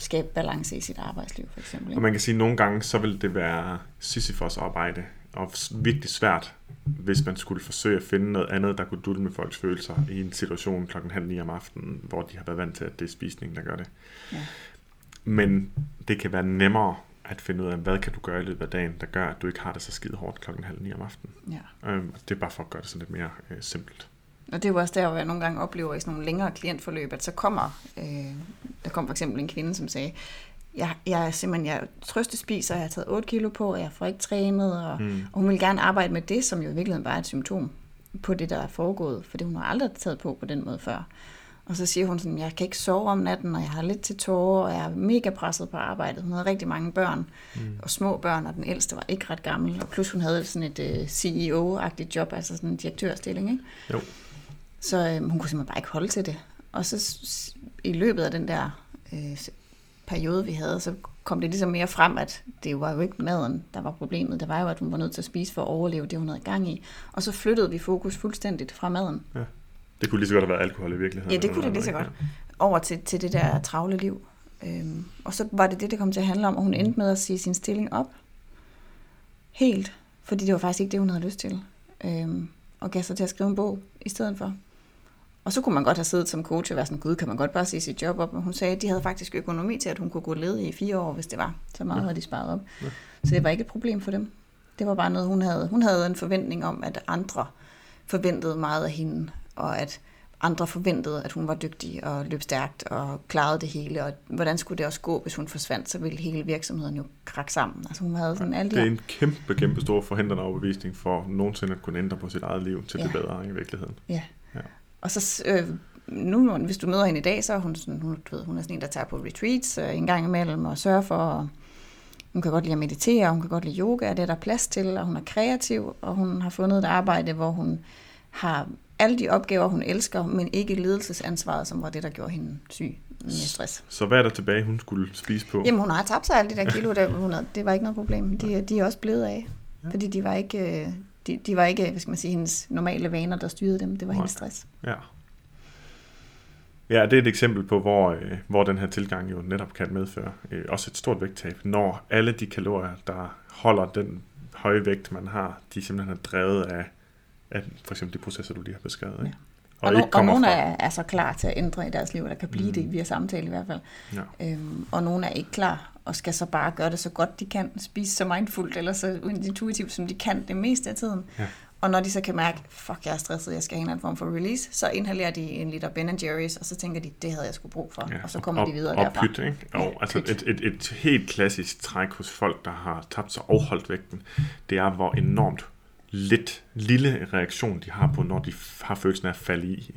Speaker 3: Skabe balance i sit arbejdsliv, for eksempel.
Speaker 2: Og man kan sige, at nogle gange, så vil det være Sisyfos arbejde, og virkelig svært, hvis man skulle forsøge at finde noget andet, der kunne dulme med folks følelser i en situation klokken halv ni om aftenen, hvor de har været vant til, at det er spisning, der gør det.
Speaker 3: Ja.
Speaker 2: Men det kan være nemmere at finde ud af, hvad kan du gøre i løbet af dagen, der gør, at du ikke har det så skide hårdt klokken halv ni om aftenen.
Speaker 3: Ja.
Speaker 2: Øhm, det er bare for at gøre det sådan lidt mere øh, simpelt.
Speaker 3: Og det er jo også der, hvor jeg nogle gange oplever i sådan nogle længere klientforløb, at så kommer, øh, der kom for eksempel en kvinde, som sagde, jeg, jeg er simpelthen, jeg trøstespiser, jeg har taget 8 kilo på, og jeg får ikke trænet, og, mm. og hun vil gerne arbejde med det, som jo i virkeligheden bare er et symptom på det, der er foregået, for det hun har aldrig taget på på den måde før. Og så siger hun sådan, jeg kan ikke sove om natten, og jeg har lidt til tårer, og jeg er mega presset på arbejdet. Hun havde rigtig mange børn, mm. og små børn, og den ældste var ikke ret gammel, og plus hun havde sådan et uh, CEO-agtigt job, altså sådan en direktørstilling, ikke?
Speaker 2: Jo.
Speaker 3: Så øh, hun kunne simpelthen bare ikke holde til det. Og så i løbet af den der øh, periode, vi havde, så kom det ligesom mere frem, at det var jo ikke maden, der var problemet. Det var jo, at hun var nødt til at spise for at overleve det, hun havde gang i. Og så flyttede vi fokus fuldstændigt fra maden
Speaker 2: Det kunne lige så godt have været alkohol i virkeligheden.
Speaker 3: Ja, det kunne det lige så godt. over til, til det der travle liv. Øhm, og så var det det, det kom til at handle om, og hun endte med at sige sin stilling op. Helt. Fordi det var faktisk ikke det, hun havde lyst til. Øhm, og gav sig til at skrive en bog i stedet for. Og så kunne man godt have siddet som coach og være sådan, gud, kan man godt bare sige sit job op? Men hun sagde, at de havde faktisk økonomi til, at hun kunne gå ledig i fire år, hvis det var. Så meget
Speaker 2: Ja.
Speaker 3: havde de sparet op.
Speaker 2: Ja.
Speaker 3: Så det var ikke et problem for dem. Det var bare noget, hun havde. Hun havde en forventning om, at andre forventede meget af hende, og at andre forventede, at hun var dygtig og løb stærkt og klarede det hele, og hvordan skulle det også gå, hvis hun forsvandt, så ville hele virksomheden jo krakke sammen. Altså hun havde sådan alle de
Speaker 2: Det er
Speaker 3: her...
Speaker 2: en kæmpe, kæmpe stor forhindrende overbevisning for nogensinde at kunne ændre på sit eget liv til det
Speaker 3: Ja.
Speaker 2: bedre i virkeligheden.
Speaker 3: Ja. Og så, øh, nu, hvis du møder hende i dag, så er hun, sådan, hun, du ved, hun er sådan en, der tager på retreats øh, en gang imellem og sørger for, og hun kan godt lide at meditere, hun kan godt lide yoga, og det er der plads til, og hun er kreativ, og hun har fundet et arbejde, hvor hun har alle de opgaver, hun elsker, men ikke ledelsesansvaret, som var det, der gjorde hende syg med stress.
Speaker 2: Så hvad er der tilbage, hun skulle spise på?
Speaker 3: Jamen, hun har tabt sig alle de der kilo, der, hun havde, det var ikke noget problem. De, de er også blevet af,
Speaker 2: Ja.
Speaker 3: fordi de var ikke, øh, de, de var ikke, hvad skal man sige, hendes normale vaner, der styrede dem. Det var
Speaker 2: Nej.
Speaker 3: hendes stress.
Speaker 2: Ja. Ja, det er et eksempel på, hvor, øh, hvor den her tilgang jo netop kan medføre øh, også et stort vægttab, når alle de kalorier, der holder den høje vægt, man har, de simpelthen er drevet af, af for eksempel de processer, du lige har beskrevet. Ikke?
Speaker 3: Og, no, og nogle er, er så klar til at ændre i deres liv, eller kan blive mm. det via samtale i hvert fald.
Speaker 2: Ja.
Speaker 3: Øhm, og nogle er ikke klar, og skal så bare gøre det så godt de kan, spise så mindfuldt, eller så intuitivt, som de kan det meste af tiden.
Speaker 2: Ja.
Speaker 3: Og når de så kan mærke, fuck, jeg er stresset, jeg skal have en anden form for release, så inhalerer de en liter Ben Jerry's, og så tænker de, det havde jeg sgu brug for,
Speaker 2: Ja,
Speaker 3: og så kommer
Speaker 2: og,
Speaker 3: de videre
Speaker 2: og
Speaker 3: derfra.
Speaker 2: Pyt, ikke?
Speaker 3: Ja,
Speaker 2: Og, altså
Speaker 3: pyt.
Speaker 2: et, et, et helt klassisk træk hos folk, der har tabt sig og holdt vægten, det er, hvor enormt lidt lille reaktion de har på, når de har følelsen af at falde i.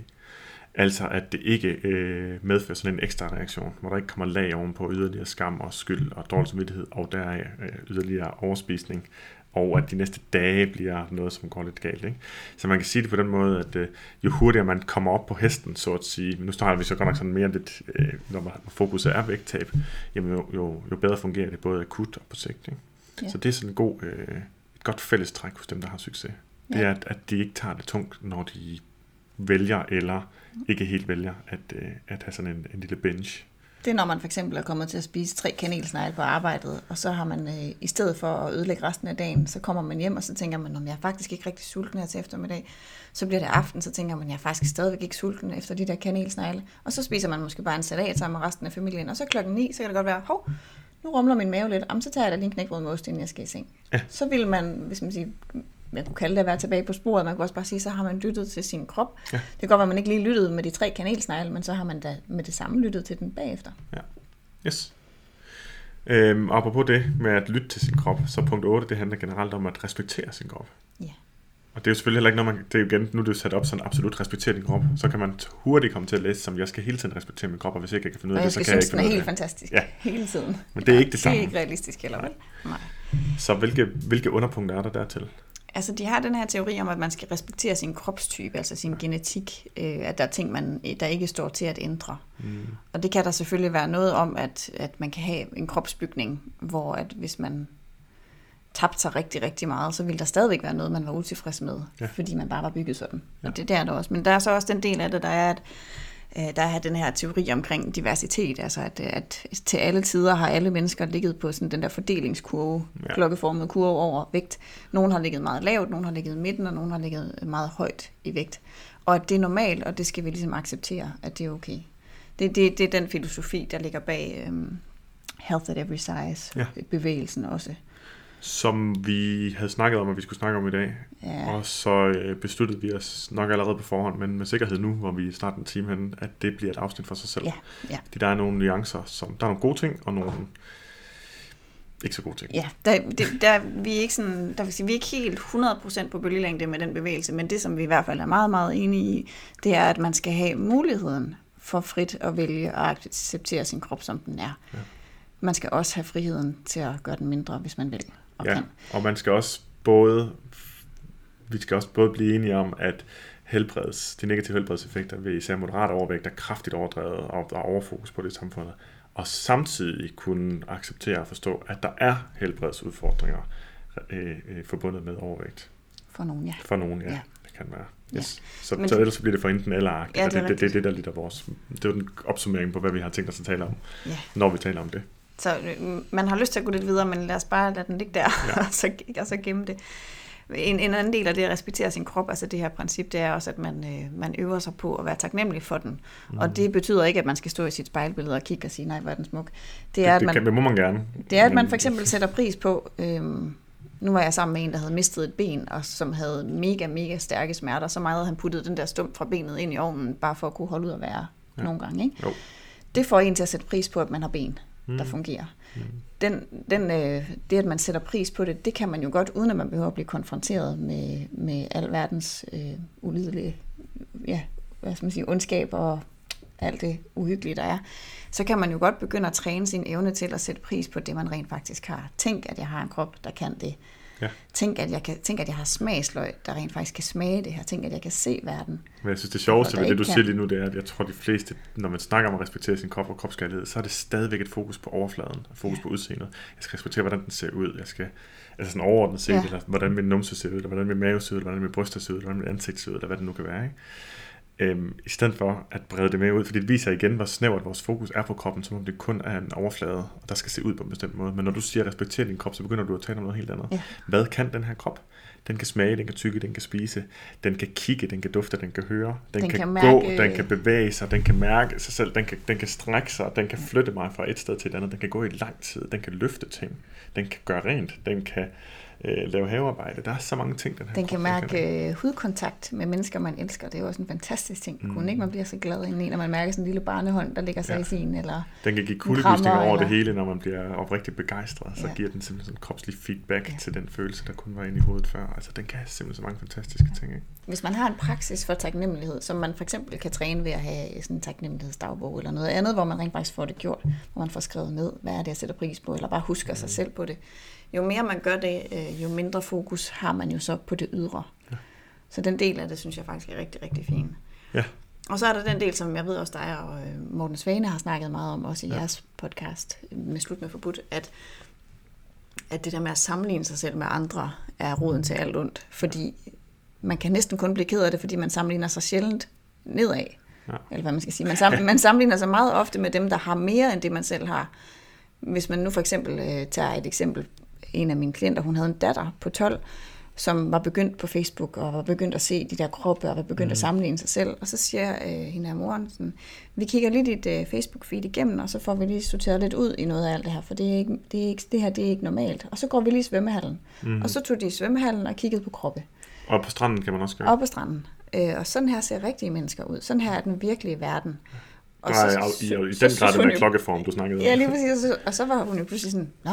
Speaker 2: Altså at det ikke øh, medfører sådan en ekstra reaktion, hvor der ikke kommer lag ovenpå yderligere skam og skyld og dårlig samvittighed, og der er øh, yderligere overspisning, og at de næste dage bliver noget, som går lidt galt. Ikke? Så man kan sige det på den måde, at øh, jo hurtigere man kommer op på hesten, så at sige, nu starter vi så godt nok sådan mere lidt, øh, når man fokuset er vægttab, jamen jo, jo, jo bedre fungerer det både akut og på sigt. Ikke? Ja. Så det er sådan en god, øh, godt fællestræk hos dem, der har succes. Det ja. er, at, at de ikke tager det tungt, når de vælger eller ikke helt vælger at, øh, at have sådan en, en lille bench.
Speaker 3: Det er, når man for eksempel er kommet til at spise tre kanelsnegle på arbejdet, og så har man øh, i stedet for at ødelægge resten af dagen, så kommer man hjem, og så tænker man, om jeg er faktisk ikke rigtig sulten her til eftermiddag. Så bliver det aften, så tænker man, jeg er faktisk stadigvæk ikke sulten efter de der kanelsnegle. Og så spiser man måske bare en salat sammen med resten af familien, og så klokken 9, så kan det godt være, hov, nu rumler min mave lidt, Jamen, så tager jeg da lige en knækbrød med ost, inden jeg skal i seng. Ja. Så vil man, hvis man siger, man kunne kalde det at være tilbage på sporet, man kunne også bare sige, så har man lyttet til sin krop. Ja. Det kan godt være, at man ikke lige lyttede med de tre kanelsnegle, men så har man da med det samme lyttet til den bagefter. Ja.
Speaker 2: Yes. Øhm, apropos det med at lytte til sin krop, så punkt 8, det handler generelt om at respektere sin krop. Ja. Og det er jo selvfølgelig heller ikke noget, man, det er jo igen, nu er det sat op sådan absolut respektere din krop, så kan man hurtigt komme til at læse som, jeg skal hele tiden respektere min krop, og hvis jeg ikke kan finde ud af det, så kan jeg ikke finde
Speaker 3: ud af det. helt fantastisk, ja. hele tiden.
Speaker 2: Men det er ikke det samme.
Speaker 3: Det er ikke realistisk heller, vel? Nej.
Speaker 2: Så hvilke, hvilke underpunkter er der dertil?
Speaker 3: Altså, de har den her teori om, at man skal respektere sin kropstype, altså sin genetik, øh, at der er ting, man, der ikke står til at ændre. Mm. Og det kan der selvfølgelig være noget om, at, at man kan have en kropsbygning, hvor at hvis man tabte sig rigtig, rigtig meget, så ville der stadigvæk være noget, man var utilfreds med, ja. fordi man bare var bygget sådan. Ja. Og det, det er der også. Men der er så også den del af det, der er, at øh, der er den her teori omkring diversitet, altså at, at til alle tider har alle mennesker ligget på sådan den der fordelingskurve, ja. klokkeformede kurve over vægt. Nogle har ligget meget lavt, nogle har ligget midten, og nogle har ligget meget højt i vægt. Og at det er normalt, og det skal vi ligesom acceptere, at det er okay. Det, det, det er den filosofi, der ligger bag um, Health at Every Size, ja. bevægelsen også
Speaker 2: som vi havde snakket om, at vi skulle snakke om i dag. Ja. Og så øh, besluttede vi os nok allerede på forhånd, men med sikkerhed nu, hvor vi starter en time hen, at det bliver et afsnit for sig selv. Ja. Ja. Fordi der er nogle nuancer, som der er nogle gode ting, og nogle ikke så gode ting.
Speaker 3: Ja, der, det, der, vi, er ikke sådan, der vil sige, vi er ikke helt 100% på bølgelængde med den bevægelse, men det, som vi i hvert fald er meget, meget enige i, det er, at man skal have muligheden for frit at vælge og acceptere sin krop, som den er. Ja. Man skal også have friheden til at gøre den mindre, hvis man vil
Speaker 2: og ja, og man skal også både, vi skal også både blive enige om, at helbreds, de negative helbredseffekter ved især moderat overvægt er kraftigt overdrevet, og der er overfokus på det i samfundet. Og samtidig kunne acceptere og forstå, at der er helbredsudfordringer øh, øh, forbundet med overvægt.
Speaker 3: For nogen, ja.
Speaker 2: For nogen, ja. ja. Det kan være. Yes. Ja. Så, Men så ellers bliver det for enten eller ja, det, det, det, det, er det, der lidt af vores... Det er den opsummering på, hvad vi har tænkt os at tale om, ja. når vi taler om det.
Speaker 3: Så øh, man har lyst til at gå lidt videre, men lad os bare lade den ligge der, ja. og, så, og så gemme det. En, en anden del af det at respektere sin krop, altså det her princip, det er også, at man, øh, man øver sig på at være taknemmelig for den. Mm. Og det betyder ikke, at man skal stå i sit spejlbillede og kigge og sige, nej, hvor er den smuk.
Speaker 2: Det, er, det, at man, det, kan, det må man gerne.
Speaker 3: Det er, at man for eksempel sætter pris på, øhm, nu var jeg sammen med en, der havde mistet et ben, og som havde mega, mega stærke smerter, så meget han puttede den der stump fra benet ind i ovnen, bare for at kunne holde ud og være ja. nogle gange. Ikke? Jo. Det får en til at sætte pris på, at man har ben, mm. der fungerer. Den, den, øh, det, at man sætter pris på det, det kan man jo godt, uden at man behøver at blive konfronteret med, med al verdens øh, ulidelige ja, hvad skal man sige, ondskab og alt det uhyggelige, der er, så kan man jo godt begynde at træne sin evne til at sætte pris på det, man rent faktisk har. Tænk, at jeg har en krop, der kan det. Ja. Tænk, at jeg kan, tænk, at jeg har smagsløg, der rent faktisk kan smage det her. Tænk, at jeg kan se verden.
Speaker 2: Men jeg synes, det sjoveste ved det, du kan. siger lige nu, det er, at jeg tror, de fleste, når man snakker om at respektere sin krop og kropskærlighed, så er det stadigvæk et fokus på overfladen, og fokus ja. på udseendet. Jeg skal respektere, hvordan den ser ud. Jeg skal, altså sådan overordnet set, ja. eller hvordan min numse ser ud, eller hvordan min mave ser ud, eller hvordan min bryster ser ud, eller hvordan min ansigt ser ud, eller hvad det nu kan være. Ikke? Øhm, i stedet for at brede det mere ud, fordi det viser igen, hvor snævert vores fokus er på kroppen, som om det kun er en overflade, der skal se ud på en bestemt måde. Men når du siger respekter din krop, så begynder du at tale om noget helt andet. Ja. Hvad kan den her krop? Den kan smage, den kan tykke, den kan spise, den kan kigge, den kan dufte, den kan høre, den, den kan, kan mærke... gå, den kan bevæge sig, den kan mærke sig selv, den kan, den kan strække sig, den kan flytte mig fra et sted til et andet, den kan gå i lang tid, den kan løfte ting, den kan gøre rent, den kan øh, lave havearbejde. Der er så mange ting, den her
Speaker 3: Den kan mærke øh, hudkontakt med mennesker, man elsker. Det er jo også en fantastisk ting. Mm. Kunne ikke man bliver så glad indeni, når man mærker sådan en lille barnehånd, der ligger sig
Speaker 2: Ja.
Speaker 3: ja. i sin, eller
Speaker 2: Den kan give kuldegysninger over det
Speaker 3: eller-
Speaker 2: hele, når man bliver oprigtigt begejstret. Så
Speaker 3: Ja.
Speaker 2: giver den simpelthen sådan en kropslig feedback
Speaker 3: Ja.
Speaker 2: til den følelse, der kun var inde i hovedet før. Altså, den kan simpelthen så mange fantastiske ting, ikke?
Speaker 3: hvis man har en praksis for taknemmelighed, som man for eksempel kan træne ved at have sådan en taknemmelighedsdagbog eller noget andet, hvor man rent faktisk får det gjort, hvor man får skrevet ned, hvad er det, jeg sætter pris på, eller bare husker sig selv på det. Jo mere man gør det, øh, jo mindre fokus har man jo så på det ydre. Så den del af det, synes jeg faktisk er rigtig, rigtig fin.
Speaker 2: Ja.
Speaker 3: Og så er der den del, som jeg ved også dig og øh, Morten Svane har snakket meget om, også i
Speaker 2: Ja.
Speaker 3: ja. jeres podcast med Slut med Forbudt, at, at det der med at sammenligne sig selv med andre er roden til alt ondt. Fordi man kan næsten kun blive ked af det, fordi man sammenligner sig sjældent nedad.
Speaker 2: Ja.
Speaker 3: Eller hvad man skal sige. Man, sammen, man sammenligner sig meget ofte med dem, der har mere end det, man selv har. Hvis man nu for eksempel øh, tager et eksempel. En af mine klienter, hun havde en datter på 12, som var begyndt på Facebook, og var begyndt at se de der kroppe, og var begyndt mm. at sammenligne sig selv. Og så siger øh, hende af moren, sådan, vi kigger lige dit øh, Facebook-feed igennem, og så får vi lige sorteret lidt ud i noget af alt det her, for det, er ikke, det, er ikke, det her det er ikke normalt. Og så går vi lige i svømmehallen. Mm. Og så tog de i svømmehallen og kiggede på kroppe.
Speaker 2: Og på stranden kan man også gøre.
Speaker 3: Op på stranden. Øh, og sådan her ser rigtige mennesker ud. Sådan her er den virkelige verden.
Speaker 2: Og så, i, i, i den grad den der klokkeform, du snakkede om.
Speaker 3: Ja, lige præcis. Og så, og så var hun jo pludselig sådan, nå,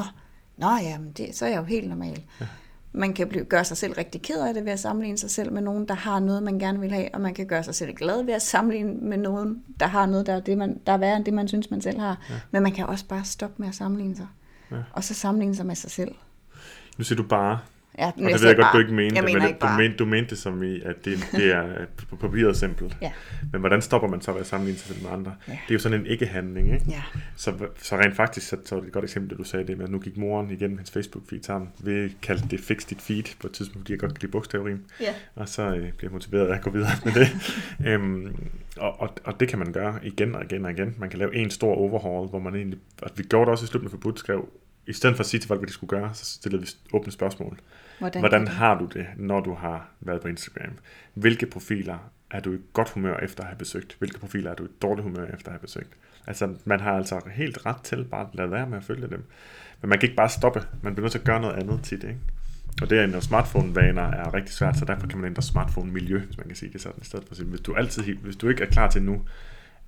Speaker 3: nå ja, men det, så er jeg jo helt normal. Ja. Man kan blive, gøre sig selv rigtig ked af det ved at sammenligne sig selv med nogen, der har noget, man gerne vil have, og man kan gøre sig selv glad ved at sammenligne med nogen, der har noget, der er, det, man, der er værre end det, man synes, man selv har. Ja. Men man kan også bare stoppe med at sammenligne sig.
Speaker 2: Ja.
Speaker 3: Og så sammenligne sig med sig selv.
Speaker 2: Nu siger du bare,
Speaker 3: Ja,
Speaker 2: og det ved jeg godt, du ikke mente,
Speaker 3: Jeg mener
Speaker 2: men
Speaker 3: ikke
Speaker 2: du,
Speaker 3: bare.
Speaker 2: mente, du mente det som i, at det, det er på papiret simpelt.
Speaker 3: Ja.
Speaker 2: Men hvordan stopper man så ved at sammenligne sig selv med andre?
Speaker 3: Ja.
Speaker 2: Det er jo sådan en ikke-handling, ikke?
Speaker 3: Ja.
Speaker 2: Så, så rent faktisk, så, så er det et godt eksempel, du sagde det med, at nu gik moren igennem hendes Facebook-feed sammen. Vi kaldte det Fix dit feed på et tidspunkt, fordi jeg godt kan lide bogstavrim.
Speaker 3: Ja.
Speaker 2: Og så øh, bliver jeg motiveret af at gå videre med det. øhm, og, og, og, det kan man gøre igen og igen og igen. Man kan lave en stor overhaul, hvor man egentlig... Og vi gjorde det også i slutningen for forbudt, skrev, i stedet for at sige til folk, hvad de skulle gøre, så stillede vi åbne spørgsmål.
Speaker 3: Hvordan,
Speaker 2: Hvordan har du det, når du har været på Instagram? Hvilke profiler er du i godt humør efter at have besøgt? Hvilke profiler er du i dårligt humør efter at have besøgt? Altså, man har altså helt ret til bare at lade være med at følge dem. Men man kan ikke bare stoppe. Man bliver nødt til at gøre noget andet tit, ikke? Og det at ændre smartphone-vaner er rigtig svært, så derfor kan man ændre smartphone-miljø, hvis man kan sige det sådan, i stedet for at sige, hvis du, altid, hvis du ikke er klar til nu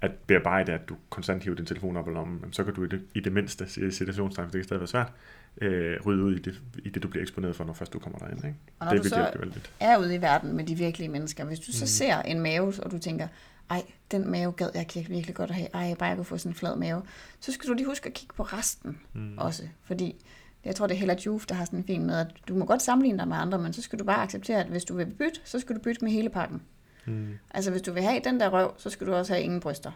Speaker 2: at bearbejde, at du konstant hiver din telefon op i lommen, så kan du i det, i det mindste, i situationstegn, for det kan stadig være svært, øh, rydde ud i det, i det, du bliver eksponeret for, når først du kommer derind. Ikke?
Speaker 3: Og når
Speaker 2: det
Speaker 3: du så-
Speaker 2: vældigt.
Speaker 3: er ude i verden med de virkelige mennesker. Hvis
Speaker 2: Mm.
Speaker 3: du så ser en mave, og du tænker, ej, den mave gad jeg kan virkelig godt at have, ej, bare jeg kunne få sådan en flad mave, så skal du lige huske at kigge på resten mm. også, fordi jeg tror, det er Hella Juf, der har sådan en fin med, at du må godt sammenligne dig med andre, men så skal du bare acceptere, at hvis du vil bytte, så skal du bytte med hele pakken.
Speaker 2: Mm.
Speaker 3: Altså, hvis du vil have den der røv, så skal du også have ingen bryster.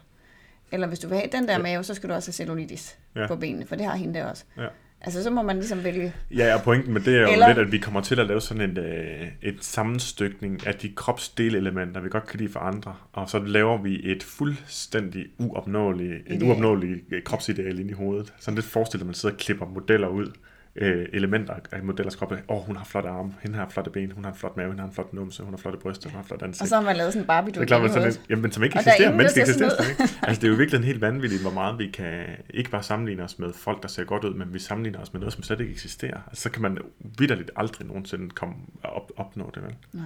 Speaker 3: Eller hvis du vil have den der
Speaker 2: Ja.
Speaker 3: mave, så skal du også have cellulitis
Speaker 2: Ja.
Speaker 3: på benene, for det har hende der også.
Speaker 2: Ja.
Speaker 3: Altså, så må man ligesom vælge.
Speaker 2: Ja, og pointen med det er jo
Speaker 3: Eller-
Speaker 2: lidt, at vi kommer til at lave sådan en, øh, et sammenstykning af de kropsdelelementer, vi godt kan lide for andre, og så laver vi et fuldstændig uopnåeligt, en uopnåelig kropsideal ind i hovedet. Sådan lidt forestiller at man sidder og klipper modeller ud, øh, elementer af modellers kroppe. Åh, oh, hun har flotte arme, hende har flotte ben, hun har en flot mave, hun har en flot numse, hun har flotte bryster, hun har en flot ansigt.
Speaker 3: Og så har man lavet sådan en barbie
Speaker 2: Det er klart, man sådan en, jamen, som ikke
Speaker 3: Og er
Speaker 2: eksisterer. Menneske eksisterer ikke. Altså, det er jo virkelig helt vanvittigt, hvor meget vi kan ikke bare sammenligne os med folk, der ser godt ud, men vi sammenligner os med noget, som slet ikke eksisterer. Altså, så kan man vidderligt aldrig nogensinde komme op, opnå det, vel?
Speaker 3: Nej.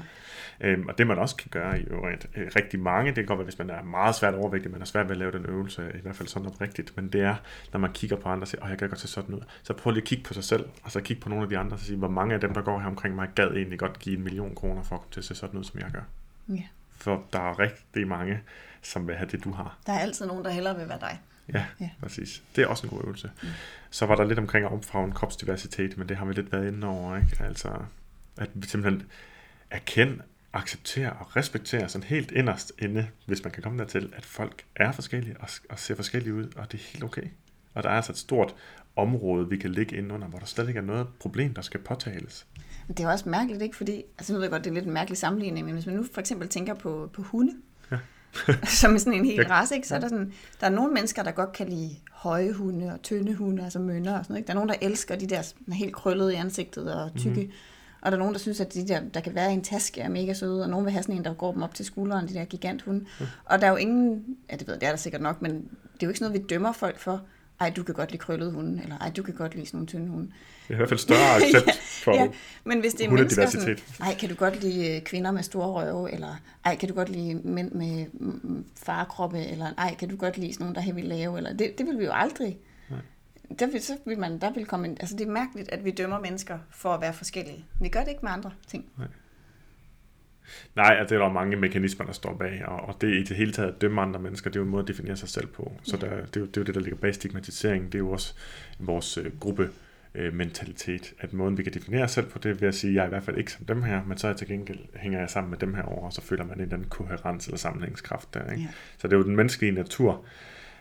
Speaker 2: Øhm, og det man også kan gøre i øvrigt, øh, rigtig mange, det kan godt være, hvis man er meget svært overvægtig, man er svært ved at lave den øvelse, i hvert fald sådan oprigtigt, men det er, når man kigger på andre og siger, åh, jeg kan godt se sådan ud, så prøv lige at kigge på sig selv, og så kigge på nogle af de andre, og sige, hvor mange af dem, der går her omkring mig, gad egentlig godt give en million kroner for at komme til at se sådan ud, som jeg gør.
Speaker 3: Ja.
Speaker 2: For der er rigtig mange, som vil have det, du har.
Speaker 3: Der er altid nogen, der hellere vil være dig.
Speaker 2: Ja,
Speaker 3: Ja.
Speaker 2: ja. præcis. Det er også en god øvelse. Mm. Så var der lidt omkring at omfavne kropsdiversitet, men det har vi lidt været inde over, ikke? Altså, at vi simpelthen erkende, acceptere og respektere sådan helt inderst inde, hvis man kan komme dertil, at folk er forskellige og, og ser forskellige ud, og det er helt okay. Og der er altså et stort område, vi kan ligge inde under, hvor der slet ikke er noget problem, der skal påtales.
Speaker 3: Men det er også mærkeligt, ikke? Fordi, altså nu ved jeg godt, det er lidt en mærkelig sammenligning, men hvis man nu for eksempel tænker på, på hunde,
Speaker 2: Ja.
Speaker 3: som er sådan en hel race, ikke? så er der, sådan, der er nogle mennesker, der godt kan lide høje hunde og tynde hunde, altså mønner og sådan noget. Ikke? Der er nogen, der elsker de der helt krøllede i ansigtet og tykke. Mm-hmm. Og der er nogen, der synes, at de der, der kan være i en taske, er mega søde, og nogen vil have sådan en, der går dem op til skulderen, de der giganthunde. Mm. Og der er jo ingen, ja det ved jeg, det er der sikkert nok, men det er jo ikke sådan noget, vi dømmer folk for. Ej, du kan godt lide krøllede hunde, eller ej, du kan godt lide sådan nogle tynde hunde.
Speaker 2: Det er i hvert fald større accept for
Speaker 3: ja, men hvis det er mennesker sådan, ej, kan du godt lide øh, kvinder med store røve, eller ej, kan du godt lide mænd med mm, farekroppe, eller ej, kan du godt lide sådan nogen, der er vildt lave, eller det, det vil vi jo aldrig.
Speaker 2: Nej.
Speaker 3: Der vil, så vil man, der vil komme en, altså det er mærkeligt, at vi dømmer mennesker for at være forskellige. Vi gør det ikke med andre ting.
Speaker 2: Nej, altså, det er der mange mekanismer, der står bag, og, og det i det hele taget at dømme andre mennesker, det er jo en måde at definere sig selv på. Så der, det, er jo, det er jo det, der ligger bag stigmatisering. Det er jo også vores øh, gruppe øh, mentalitet, at måden vi kan definere os selv på, det er ved at sige, at jeg er i hvert fald ikke som dem her, men så er jeg til gengæld hænger jeg sammen med dem her over, og så føler man en eller anden koherens eller sammenhængskraft der. Ikke?
Speaker 3: Ja.
Speaker 2: Så det er jo den menneskelige natur,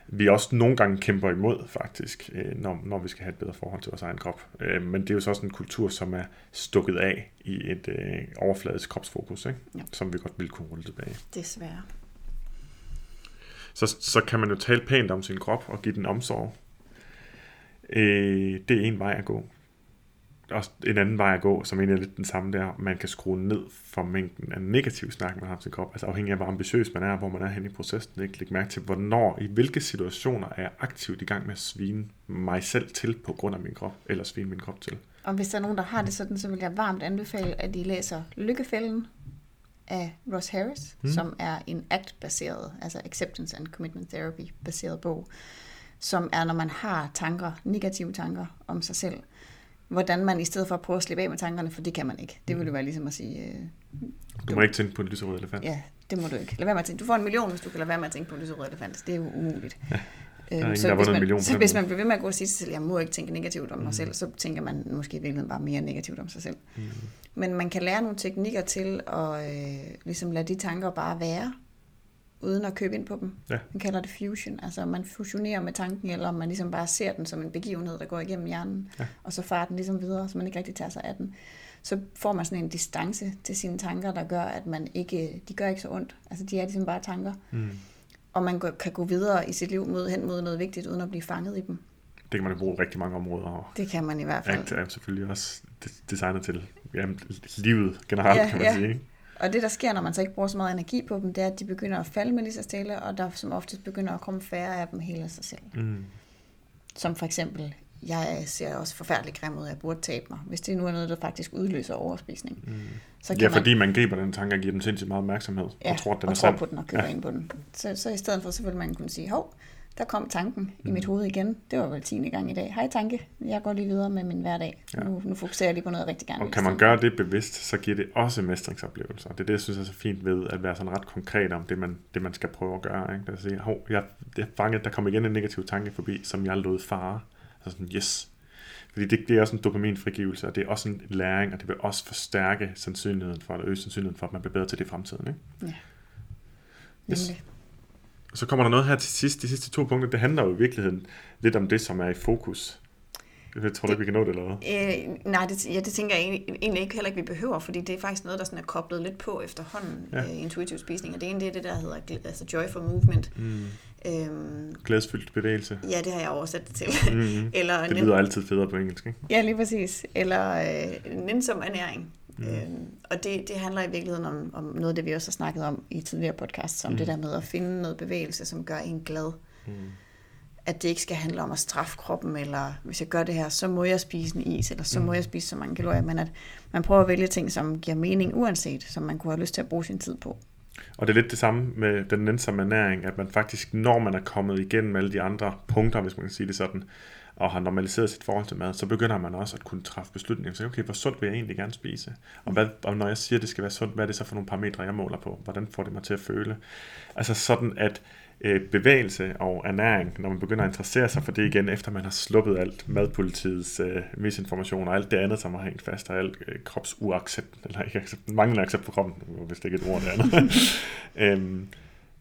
Speaker 2: vi også nogle gange kæmper imod, faktisk, øh, når, når vi skal have et bedre forhold til vores egen krop. Øh, Men det er jo så også en kultur, som er stukket af i et øh, overfladisk kropsfokus, ikke?
Speaker 3: Ja.
Speaker 2: som vi godt vil kunne rulle tilbage.
Speaker 3: Desværre.
Speaker 2: Så, så kan man jo tale pænt om sin krop og give den omsorg. Øh, det er en vej at gå. Og en anden vej at gå, som egentlig er lidt den samme der, man kan skrue ned for mængden af negativ snak, man har sin krop. Altså afhængig af, hvor ambitiøs man er, hvor man er henne i processen. Ikke? Læg mærke til, hvornår, i hvilke situationer er jeg aktivt i gang med at svine mig selv til på grund af min krop, eller svine min krop til.
Speaker 3: Og hvis der er nogen, der har det sådan, så vil jeg varmt anbefale, at de læser Lykkefælden af Ross Harris,
Speaker 2: mm.
Speaker 3: som er en ACT-baseret, altså Acceptance and Commitment Therapy-baseret bog, som er, når man har tanker, negative tanker om sig selv, hvordan man i stedet for at prøve at slippe af med tankerne, for det kan man ikke. Det vil jo være ligesom at sige, øh,
Speaker 2: Du må ikke tænke på en lyserød elefant.
Speaker 3: ja, det må du ikke. Lad være med at tænke. Du får en million, hvis du kan lade være med at tænke på en lyserød elefant. Det er jo umuligt. Ja.
Speaker 2: ingen, der har
Speaker 3: så, hvis man, så hvis man bliver ved med at gå og sige til sig selv, jeg må ikke tænke negativt om mig selv, så tænker man måske i virkeligheden bare mere negativt om sig selv.
Speaker 2: Mm.
Speaker 3: Men man kan lære nogle teknikker til at øh, ligesom lade de tanker bare være, uden at købe ind på dem.
Speaker 2: Ja.
Speaker 3: Man kalder det fusion. Altså man fusionerer med tanken, eller man ligesom bare ser den som en begivenhed, der går igennem hjernen,
Speaker 2: Ja.
Speaker 3: og så farer den ligesom videre, så man ikke rigtig tager sig af den. Så får man sådan en distance til sine tanker, der gør, at man ikke, de gør ikke så ondt. Altså de er ligesom bare tanker.
Speaker 2: Mm.
Speaker 3: Og man kan gå videre i sit liv mod, hen mod noget vigtigt, uden at blive fanget i dem.
Speaker 2: Det kan man jo bruge rigtig mange områder, og
Speaker 3: Det kan man i hvert fald.
Speaker 2: ACT er selvfølgelig også de- designet til jamen, livet generelt,
Speaker 3: Ja,
Speaker 2: kan man
Speaker 3: ja.
Speaker 2: sige. ikke?
Speaker 3: Og det, der sker, når man så ikke bruger så meget energi på dem, det er, at de begynder at falde med lige så stille, og der som oftest begynder at komme færre af dem helt af sig selv.
Speaker 2: Mm.
Speaker 3: Som for eksempel, jeg ser også forfærdeligt grim ud, at jeg burde tabe mig. Hvis det nu er noget, der faktisk udløser overspisning,
Speaker 2: Mm.
Speaker 3: så kan
Speaker 2: Ja,
Speaker 3: man...
Speaker 2: fordi man griber den tanke og giver den sindssygt meget opmærksomhed,
Speaker 3: ja,
Speaker 2: og tror, at den
Speaker 3: og
Speaker 2: er
Speaker 3: tror
Speaker 2: sand.
Speaker 3: på den og køber
Speaker 2: ja.
Speaker 3: ind på den. Så, så i stedet for, så vil man kunne sige, hov, der kom tanken
Speaker 2: Mm.
Speaker 3: i mit hoved igen. Det var vel 10. gang i dag. Hej tanke, jeg går lige videre med min hverdag.
Speaker 2: Ja.
Speaker 3: Nu, nu fokuserer jeg lige på noget, rigtig gerne
Speaker 2: Og kan man gøre det bevidst, så giver det også mestringsoplevelser. Det er det, jeg synes er så fint ved at være sådan ret konkret om det, man, det, man skal prøve at gøre. Ikke? At sige, hov, jeg, jeg fanget, der kom igen en negativ tanke forbi, som jeg lod fare. Så sådan, yes. Fordi det, det er også en dopaminfrigivelse, og det er også en læring, og det vil også forstærke sandsynligheden for, eller øge sandsynligheden for, at man bliver bedre til det i fremtiden. Ikke?
Speaker 3: Ja.
Speaker 2: Yes.
Speaker 3: Nemlig.
Speaker 2: Så kommer der noget her til sidst. De sidste to punkter, det handler jo i virkeligheden lidt om det, som er i fokus. Jeg tror du ikke, vi kan nå det eller hvad?
Speaker 3: Øh, nej, det, ja, det tænker jeg egentlig, egentlig ikke heller ikke, vi behøver, fordi det er faktisk noget, der sådan er koblet lidt på efterhånden
Speaker 2: Ja.
Speaker 3: øh, intuitiv spisning. Og det ene det er det, der hedder altså joy for movement.
Speaker 2: Mm.
Speaker 3: Øhm,
Speaker 2: Glædsfyldt bevægelse.
Speaker 3: ja, det har jeg oversat det til.
Speaker 2: Mm.
Speaker 3: Eller
Speaker 2: Det lyder altid federe på engelsk, ikke?
Speaker 3: Ja, lige præcis. Eller øh, nænsom ernæring.
Speaker 2: Mm.
Speaker 3: Øhm, og det, det handler i virkeligheden om, om noget af det, vi også har snakket om i tidligere podcasts, om
Speaker 2: mm.
Speaker 3: det der med at finde noget bevægelse, som gør en glad.
Speaker 2: Mm.
Speaker 3: At det ikke skal handle om at straffe kroppen, eller hvis jeg gør det her, så må jeg spise en is, eller så
Speaker 2: Mm.
Speaker 3: må jeg spise så mange kalorier, men at man prøver at vælge ting, som giver mening uanset, som man kunne have lyst til at bruge sin tid på.
Speaker 2: Og det er lidt det samme med den nænsomme ernæring, at man faktisk, når man er kommet igennem alle de andre punkter, hvis man kan sige det sådan, og har normaliseret sit forhold til mad, så begynder man også at kunne træffe beslutninger. Så okay, hvor sundt vil jeg egentlig gerne spise? Og, hvad, og når jeg siger, at det skal være sundt, hvad er det så for nogle parametre, jeg måler på? Hvordan får det mig til at føle? Altså sådan, at øh, bevægelse og ernæring, når man begynder at interessere sig for det igen, efter man har sluppet alt madpolitiets øh, misinformation og alt det andet, som har hængt fast, og alt øh, kropsuaccept, eller ikke accept, manglende accept på kroppen, hvis det ikke er et ord det andet, øhm,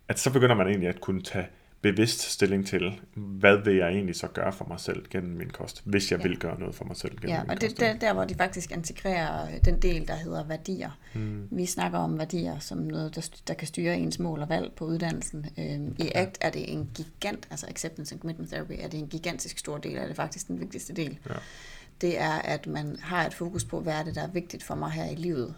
Speaker 2: at så begynder man egentlig at kunne tage bevidst stilling til, hvad vil jeg egentlig så gøre for mig selv gennem min kost, hvis jeg
Speaker 3: Ja.
Speaker 2: vil gøre noget for mig selv gennem
Speaker 3: Ja,
Speaker 2: min
Speaker 3: og
Speaker 2: kost.
Speaker 3: det er der, hvor de faktisk integrerer øh, den del, der hedder værdier.
Speaker 2: Mm.
Speaker 3: Vi snakker om værdier som noget, der, der kan styre ens mål og valg på uddannelsen. Øhm, I ACT er det en gigant, altså Acceptance and Commitment Therapy, er det en gigantisk stor del, er det faktisk den vigtigste del.
Speaker 2: Ja.
Speaker 3: Det er, at man har et fokus på, hvad er det, der er vigtigt for mig her i livet.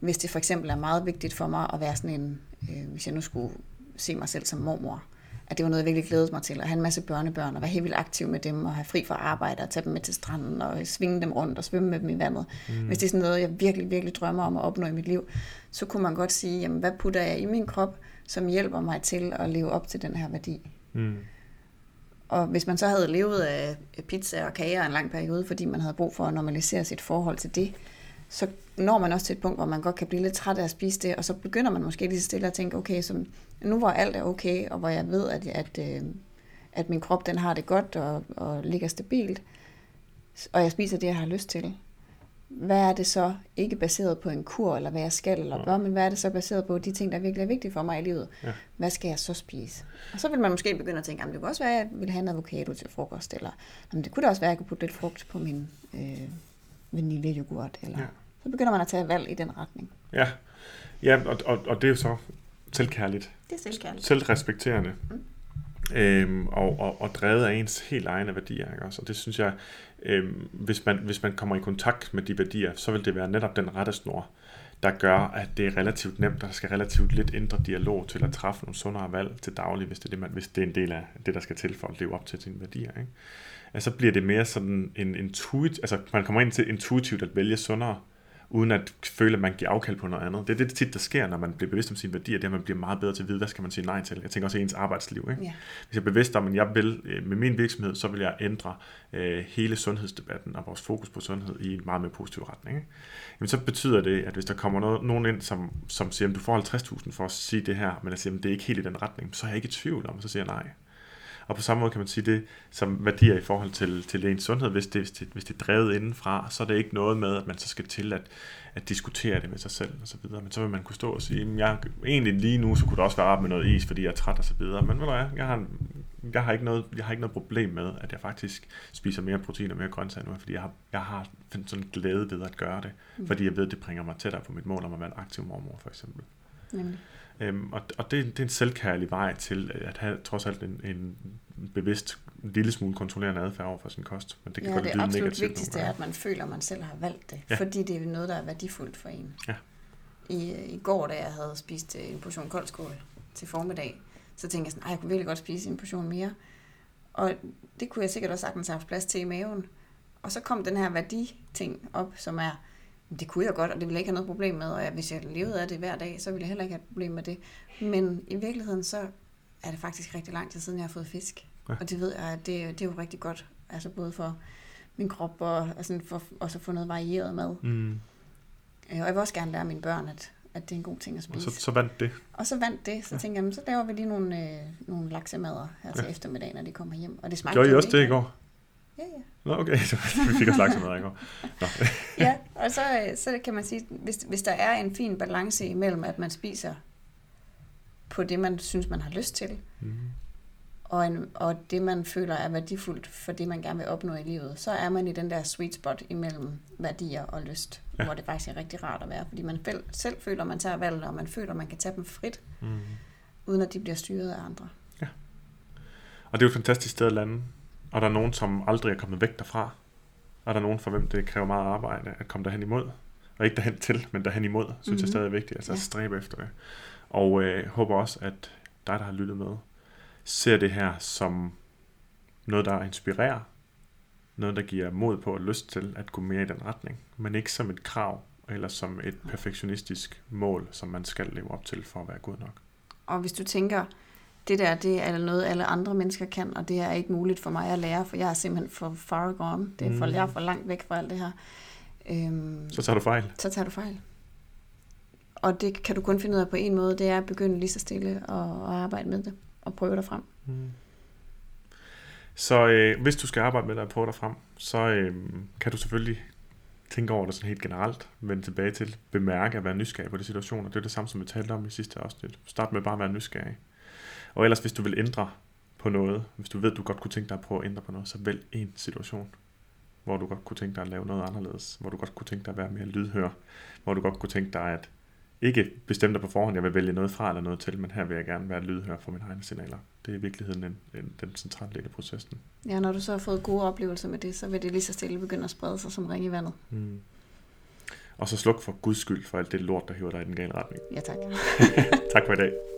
Speaker 3: Hvis det for eksempel er meget vigtigt for mig at være sådan en, øh, hvis jeg nu skulle se mig selv som mormor, at det var noget, jeg virkelig glædede mig til. At have en masse børnebørn og være helt vildt aktiv med dem og have fri fra arbejde og tage dem med til stranden og svinge dem rundt og svømme med dem i vandet. Mm. Hvis det er sådan noget, jeg virkelig, virkelig drømmer om at opnå i mit liv, så kunne man godt sige, jamen hvad putter jeg i min krop, som hjælper mig til at leve op til den her værdi. Mm. Og hvis man så havde levet af pizza og kager en lang periode, fordi man havde brug for at normalisere sit forhold til det, så når man også til et punkt, hvor man godt kan blive lidt træt af at spise det, og så begynder man måske lige så stille at tænke, okay, så nu hvor alt er okay, og hvor jeg ved, at, at, øh, at min krop den har det godt og, og ligger stabilt, og jeg spiser det, jeg har lyst til, hvad er det så, ikke baseret på en kur, eller hvad jeg skal eller bør, men hvad er det så baseret på de ting, der virkelig er vigtige for mig i livet? Ja. Hvad skal jeg så spise? Og så vil man måske begynde at tænke, at det kunne også være, at jeg vil have en avocado til frokost, eller det kunne da også være, at jeg kunne putte lidt frugt på min øh, vaniljejoghurt, eller ja. så begynder man at tage valg i den retning.
Speaker 2: Ja, ja og, og, og det er jo så selvkærligt.
Speaker 3: Det er selvkærligt.
Speaker 2: Selvrespekterende. Mm. Øhm, og, og, og drevet af ens helt egne værdier. Ikke? Og det synes jeg, øhm, hvis, man, hvis man kommer i kontakt med de værdier, så vil det være netop den rette snor, der gør, at det er relativt nemt, og der skal relativt lidt ændre dialog til at træffe nogle sundere valg til daglig, hvis det er, det, man, hvis det er en del af det, der skal til for at leve op til sine værdier. Ikke? Altså, så bliver det mere sådan en intuitiv, altså man kommer ind til intuitivt at vælge sundere, uden at føle, at man giver afkald på noget andet. Det er det tit, der sker, når man bliver bevidst om sine værdier, det er, at man bliver meget bedre til at vide, hvad skal man sige nej til. Jeg tænker også i ens arbejdsliv. Ikke? Ja. Hvis jeg er bevidst om, at jeg vil øh, med min virksomhed, så vil jeg ændre øh, hele sundhedsdebatten og vores fokus på sundhed i en meget mere positiv retning. Ikke? Jamen, så betyder det, at hvis der kommer noget, nogen ind, som, som siger, at du får 50.000 for at sige det her, men jeg siger, at det er ikke helt i den retning, så er jeg ikke i tvivl om, så siger jeg nej. Og på samme måde kan man sige det som værdier i forhold til, til ens sundhed. Hvis det, hvis, det, hvis det er drevet indenfra, så er det ikke noget med, at man så skal til at, at diskutere det med sig selv og så videre. Men så vil man kunne stå og sige, jeg, egentlig lige nu, så kunne det også være med noget is, fordi jeg er træt og så videre. Men ved du hvad, jeg har, jeg har, ikke noget, jeg har ikke noget problem med, at jeg faktisk spiser mere protein og mere grøntsager nu, fordi jeg har, jeg har sådan glæde ved at gøre det. Mm. Fordi jeg ved, at det bringer mig tættere på mit mål om at være en aktiv mormor, for eksempel. Nemlig. Øhm, og og det, det er en selvkærlig vej til at have trods alt en, en bevidst en lille smule kontrollerende adfærd over for sin kost. Men det kan
Speaker 3: ja,
Speaker 2: godt
Speaker 3: det absolut vigtigste er, at man føler, at man selv har valgt det, ja. fordi det er noget, der er værdifuldt for en. Ja. I, I går, da jeg havde spist en portion koldskål til formiddag, så tænkte jeg sådan, jeg kunne virkelig godt spise en portion mere. Og det kunne jeg sikkert også sagtens have haft plads til i maven. Og så kom den her værditing op, som er, det kunne jeg godt, og det ville jeg ikke have noget problem med, og hvis jeg levede af det hver dag, så ville jeg heller ikke have et problem med det. Men i virkeligheden, så er det faktisk rigtig lang tid siden, jeg har fået fisk. Ja. Og det ved jeg, at det, det er jo rigtig godt, altså både for min krop og altså for også at få noget varieret mad. Mm. Øh, og jeg vil også gerne lære mine børn, at, at det er en god ting at spise.
Speaker 2: Og så, så vandt det.
Speaker 3: Og så vandt det. Så ja. tænkte jeg, så laver vi lige nogle, øh, nogle laksemader her til ja. eftermiddag, når de kommer hjem. Og det smagte
Speaker 2: Gjorde I også det i går?
Speaker 3: Ja, ja.
Speaker 2: Nå, okay, så vi fik også laksemad i går. Nå.
Speaker 3: ja, og så, så kan man sige, hvis, hvis der er en fin balance imellem, at man spiser på det, man synes, man har lyst til, mm. og, en, og det, man føler er værdifuldt for det, man gerne vil opnå i livet, så er man i den der sweet spot imellem værdier og lyst, ja. hvor det faktisk er rigtig rart at være, fordi man selv føler, at man tager valgene, og man føler, man kan tage dem frit, mm. uden at de bliver styret af andre. Ja.
Speaker 2: Og det er jo et fantastisk sted at lande, og der er nogen, som aldrig er kommet væk derfra, og der er nogen, for hvem det kræver meget arbejde at komme derhen imod. Og ikke derhen til, men derhen imod, synes mm-hmm. jeg stadig er vigtigt. Altså ja. at stræbe efter det. Og øh, håber også, at dig, der har lyttet med, ser det her som noget, der inspirerer. Noget, der giver mod på og lyst til at gå mere i den retning. Men ikke som et krav, eller som et perfektionistisk mål, som man skal leve op til for at være god nok.
Speaker 3: Og hvis du tænker, det der, det er noget, alle andre mennesker kan, og det er ikke muligt for mig at lære, for jeg er simpelthen for far gone. Det er for, mm. jeg er for langt væk fra alt det her.
Speaker 2: Øhm, så tager du fejl.
Speaker 3: Så tager du fejl. Og det kan du kun finde ud af på en måde, det er at begynde lige så stille og, og arbejde med det, og prøve dig frem. Mm.
Speaker 2: Så øh, hvis du skal arbejde med dig og prøve dig frem, så øh, kan du selvfølgelig tænke over det sådan helt generelt, vende tilbage til, bemærke at være nysgerrig på de situationer. Det er det samme, som vi talte om i sidste afsnit. Start med bare at være nysgerrig. Og ellers, hvis du vil ændre på noget, hvis du ved, at du godt kunne tænke dig at prøve at ændre på noget, så vælg en situation, hvor du godt kunne tænke dig at lave noget anderledes, hvor du godt kunne tænke dig at være mere lydhør, hvor du godt kunne tænke dig at ikke bestemme dig på forhånd, jeg vil vælge noget fra eller noget til, men her vil jeg gerne være lydhør for mine egne signaler. Det er i virkeligheden en, en, den centrale del af processen.
Speaker 3: Ja, når du så har fået gode oplevelser med det, så vil det lige så stille begynde at sprede sig som ring i vandet. Mm.
Speaker 2: Og så sluk for Guds skyld for alt det lort, der hiver dig i den gale retning.
Speaker 3: Ja, tak.
Speaker 2: tak for i dag.